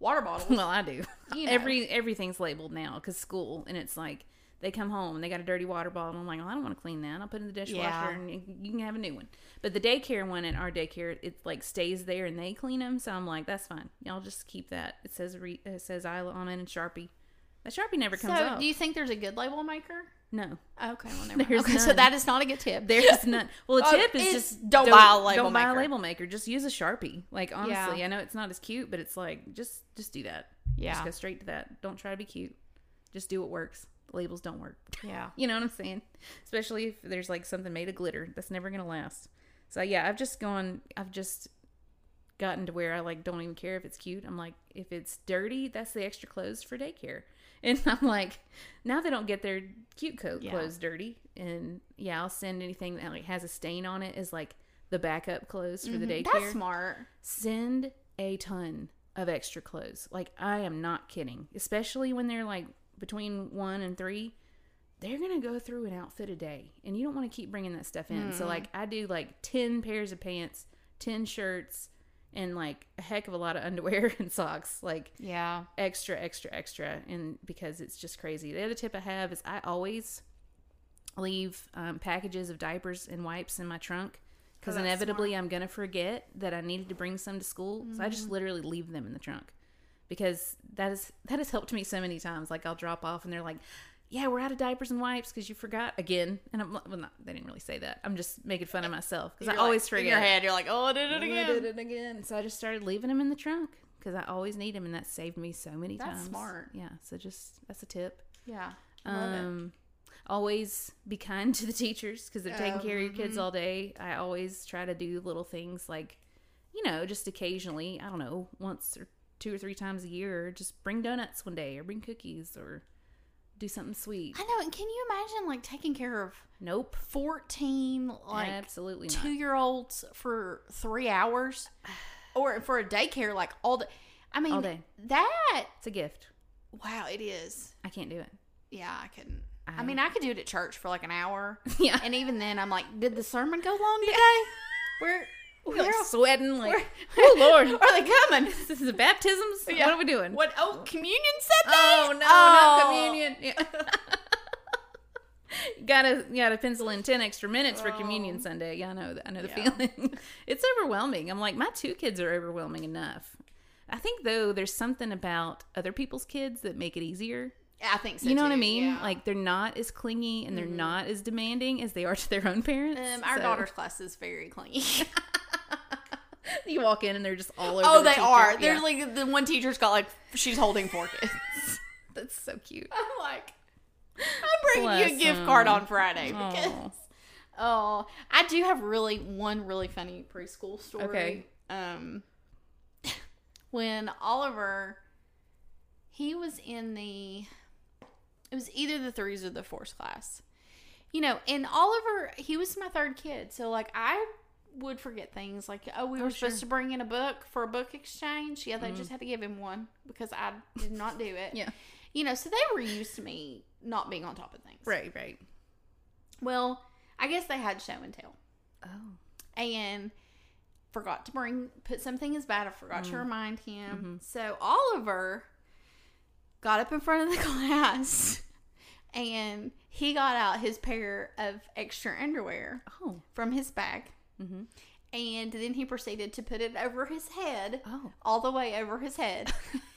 water bottles. Well, I do. You know. Every everything's labeled now because school, and it's like they come home and they got a dirty water bottle. I'm like, well, I don't want to clean that. I'll put it in the dishwasher, Yeah. and you, can have a new one. But the daycare one at our daycare, it like stays there and they clean them. So I'm like, that's fine. Y'all just keep that. It says re- it says Isla on it and Sharpie. That Sharpie never so, comes off. do you think there's a good label maker? No, Okay, well, never. There's Okay, so that is not a good tip. There's none. Well, a Oh, tip is just don't buy a label Don't buy a maker. label maker. Just use a sharpie. Like honestly, Yeah. I know it's not as cute, but it's like just just do that. Yeah. just go straight to that. Don't try to be cute. Just do what works. The labels don't work. yeah. You know what I'm saying? Especially if there's like something made of glitter that's never gonna last. So yeah, I've just gone. I've just gotten to where I like don't even care if it's cute. I'm like, if it's dirty, that's the extra clothes for daycare. And I'm like, now they don't get their cute coat Yeah. clothes dirty. And yeah, I'll send anything that like has a stain on it as like the backup clothes for the daycare. Mm-hmm. That's smart. Send a ton of extra clothes. Like I am not kidding. Especially when they're like between one and three. they're gonna go through an outfit a day, and you don't want to keep bringing that stuff in. Mm-hmm. So like I do like ten pairs of pants, ten shirts, and like a heck of a lot of underwear and socks. Like Yeah. extra, extra, extra, and because it's just crazy. The other tip I have is I always leave um, packages of diapers and wipes in my trunk because Oh, inevitably I'm gonna forget that I needed to bring some to school. So I Mm-hmm. just literally leave them in the trunk because that is that has helped me so many times. Like I'll drop off and they're like. Yeah, we're out of diapers and wipes because you forgot again. And I'm well, not, they didn't really say that. I'm just making fun of myself because I always like, forget. In your head, you're like, oh, I did it I again. did it again. So I just started leaving them in the trunk because I always need them, and that saved me so many That's times. smart. Yeah. So just that's a tip. Yeah. Love it. Um, always be kind to the teachers because they're taking Oh, care of your kids mhm. all day. I always try to do little things like, you know, just occasionally. I don't know, once or two or three times a year, just bring donuts one day or bring cookies or do something sweet. I know. And can you imagine like taking care of Nope. 14 like Absolutely two year olds for three hours or for a daycare like all the I mean All day. that It's a gift. wow it is I can't do it. yeah I couldn't I, I- mean I could do it at church for like an hour Yeah. and even then I'm like did the sermon go long today where We're like sweating, like, oh Lord, are they coming this is baptisms. Yeah. What are we doing? what oh communion Sunday Oh no, Oh. not communion. Yeah. gotta gotta pencil in ten extra minutes for communion Oh. Sunday. Yeah, I know that. I know the Yeah. feeling. it's overwhelming. I'm like, my two kids are overwhelming enough. I think though, there's something about other people's kids that make it easier. I think so you know what I mean? yeah. Mm-hmm. Like they're not as clingy and they're not as demanding as they are to their own parents. um, our So, daughter's class is very clean. you walk in and they're just all over. The Oh, the they teacher. are. Yeah. There's like the one teacher's got like she's holding four kids. That's so cute. I'm like, I'm bringing you a gift card on Friday because Aw. oh, I do have really one really funny preschool story. Okay. Um, when Oliver, he was in the, it was either the threes or the fours class, you know, and Oliver, he was my third kid, so like I would forget things like oh we Oh, were supposed sure. to bring in a book for a book exchange yeah they just had to give him one because i did not do it Yeah. you know, so they were used to me not being on top of things. Right. Right. Well, I guess they had show and tell Oh. and forgot to bring, put something as bad. I forgot Mm. to remind him. Mm-hmm. So Oliver got up in front of the class and he got out his pair of extra underwear Oh. from his bag. Mhm. And then he proceeded to put it over his head, Oh. all the way over his head.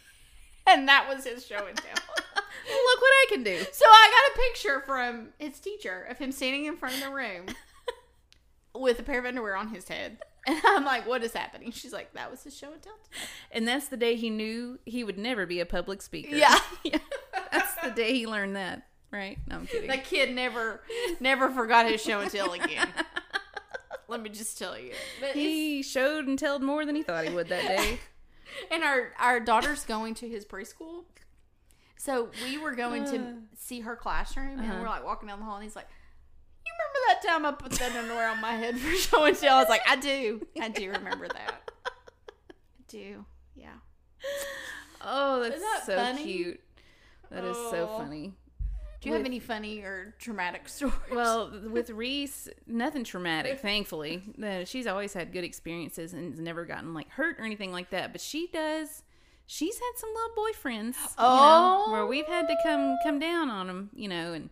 and that was his show and tell. Look what I can do. So I got a picture from his teacher of him standing in front of the room with a pair of underwear on his head. And I'm like, what is happening? She's like, that was his show and tell. today." And that's the day he knew he would never be a public speaker. Yeah. That's the day he learned that. Right? No, I'm kidding. That kid never, never forgot his show and tell again. Let me just tell you. But he showed and told more than he thought he would that day. and our our daughter's going to his preschool, so we were going to see her classroom, and Uh-huh. we're like walking down the hall, and he's like. You remember that time I put that underwear on my head for show and tell? I was like, I do. I do remember that. I do. Yeah. Oh, that's that so funny? cute. That is so Oh. funny. Do you have any funny or traumatic stories? Well, with Reese, nothing traumatic, thankfully. She's always had good experiences and has never gotten like hurt or anything like that. But she does. She's had some little boyfriends, you know, Oh. where we've had to come come down on them, you know. And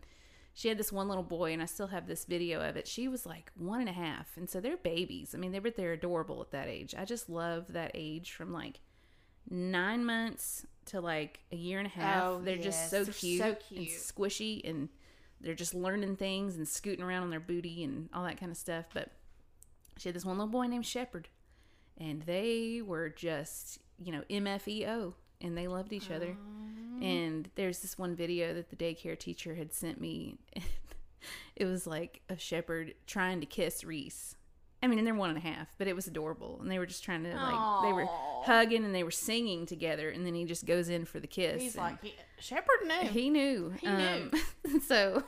she had this one little boy, and I still have this video of it. She was like one and a half, and so they're babies. I mean, they're they're adorable at that age. I just love that age from like nine months to like a year and a half. Oh, they're yes, just so they're cute, so and squishy, and they're just learning things and scooting around on their booty and all that kind of stuff. But she had this one little boy named Shepherd, and they were just you know MFEO, and they loved each other. And there's this one video that the daycare teacher had sent me. it was like a shepherd trying to kiss Reese. I mean, and they're one and a half, but it was adorable, and they were just trying to like they were hugging and they were singing together, and then he just goes in for the kiss. He's like, he, Shepherd knew. he knew. He um, so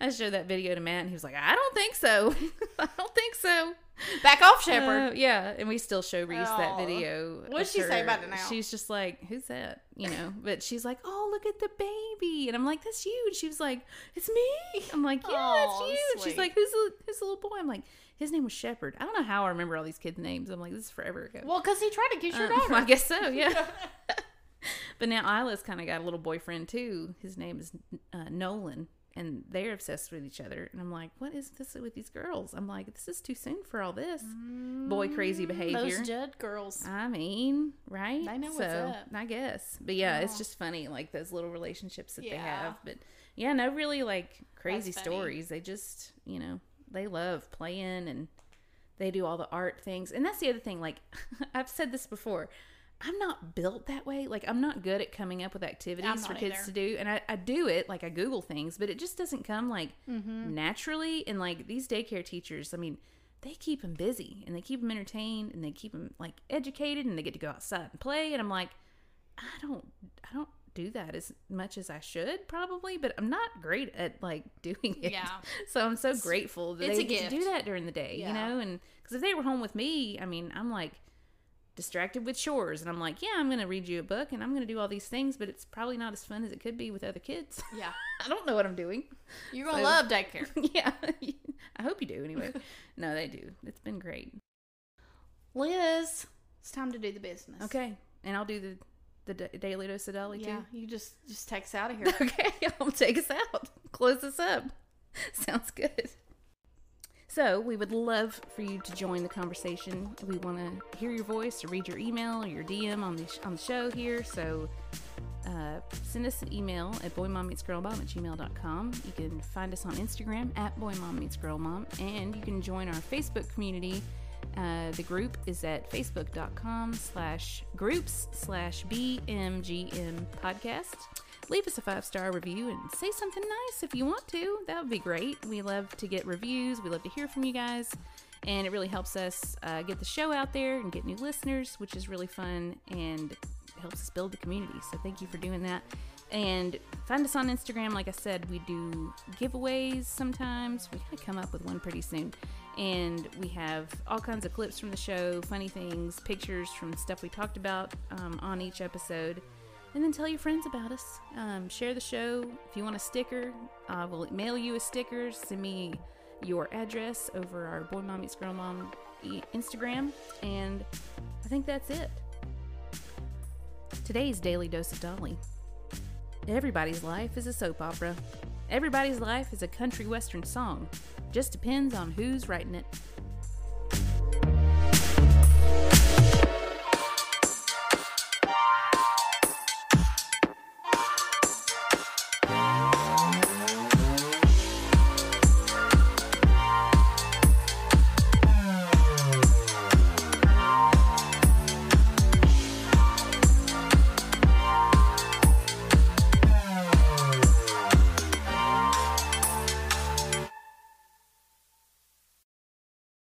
I showed that video to Matt, and he was like, "I don't think so. I don't think so." Back off, Shepherd. Uh, yeah, and we still show Reese that video. What'd she say about it now? She's just like, "Who's that?" You know. But she's like, "Oh, look at the baby," and I'm like, "That's you." And she was like, "It's me." I'm like, "Yeah, Aw, it's you." And she's like, "Who's the who's the little boy?" I'm like, "His name was Shepherd." I don't know how I remember all these kids' names. I'm like, "This is forever ago." Well, because he tried to kiss your Um, daughter. I guess so. Yeah. but now Isla's kind of got a little boyfriend too. His name is uh, Nolan, and they're obsessed with each other. And I'm like, what is this with these girls? I'm like, this is too soon for all this boy crazy behavior. Mm, Those Judd girls. I mean, right? They know what's so, up. I guess. But yeah, it's just funny, like those little relationships that they have. But yeah, no, really like crazy stories. They just, you know, they love playing and they do all the art things. And that's the other thing. Like, I've said this before. I'm not built that way. Like, I'm not good at coming up with activities for kids either. to do. And I, I do it, like, I Google things, but it just doesn't come, like, Mm-hmm. naturally. And, like, these daycare teachers, I mean, they keep them busy and they keep them entertained and they keep them, like, educated and they get to go outside and play. And I'm like, I don't, I don't do that as much as I should probably, but I'm not great at, like, doing it. Yeah. So I'm so grateful that it's they get to do that during the day, Yeah. you know? And because if they were home with me, I mean, I'm like distracted with chores, and I'm like, yeah, I'm going to read you a book and I'm going to do all these things, but it's probably not as fun as it could be with other kids. Yeah. I don't know what I'm doing. You're going to So- love daycare. yeah, I hope you do anyway. no, they do. It's been great. Liz, it's time to do the business. Okay, and I'll do the the da- daily dose of Dolly Yeah, too. you just just text out of here. Okay, I'll take us out. Close us up. Sounds good. So, we would love for you to join the conversation. We want to hear your voice or read your email or your DM on the, sh- on the show here. So, uh, send us an email at boymommeetsgirlmom at gmail.com. You can find us on Instagram at boymommeetsgirlmom, and you can join our Facebook community. Uh, the group is at facebook.com slash groups slash BMGM podcast. Leave us a five star review and say something nice if you want to. That would be great. We love to get reviews, we love to hear from you guys, and it really helps us uh, get the show out there and get new listeners, which is really fun and helps us build the community. So thank you for doing that. And find us on Instagram. Like I said, we do giveaways sometimes. We gotta come up with one pretty soon. And we have all kinds of clips from the show, funny things, pictures from stuff we talked about um, on each episode. And then tell your friends about us. Um, share the show. If you want a sticker, uh, we'll mail you a sticker. Send me your address over our Boy Mom Meets Girl Mom Instagram. And I think that's it. Today's Daily Dose of Dolly. Everybody's life is a soap opera. Everybody's life is a country western song. Just depends on who's writing it.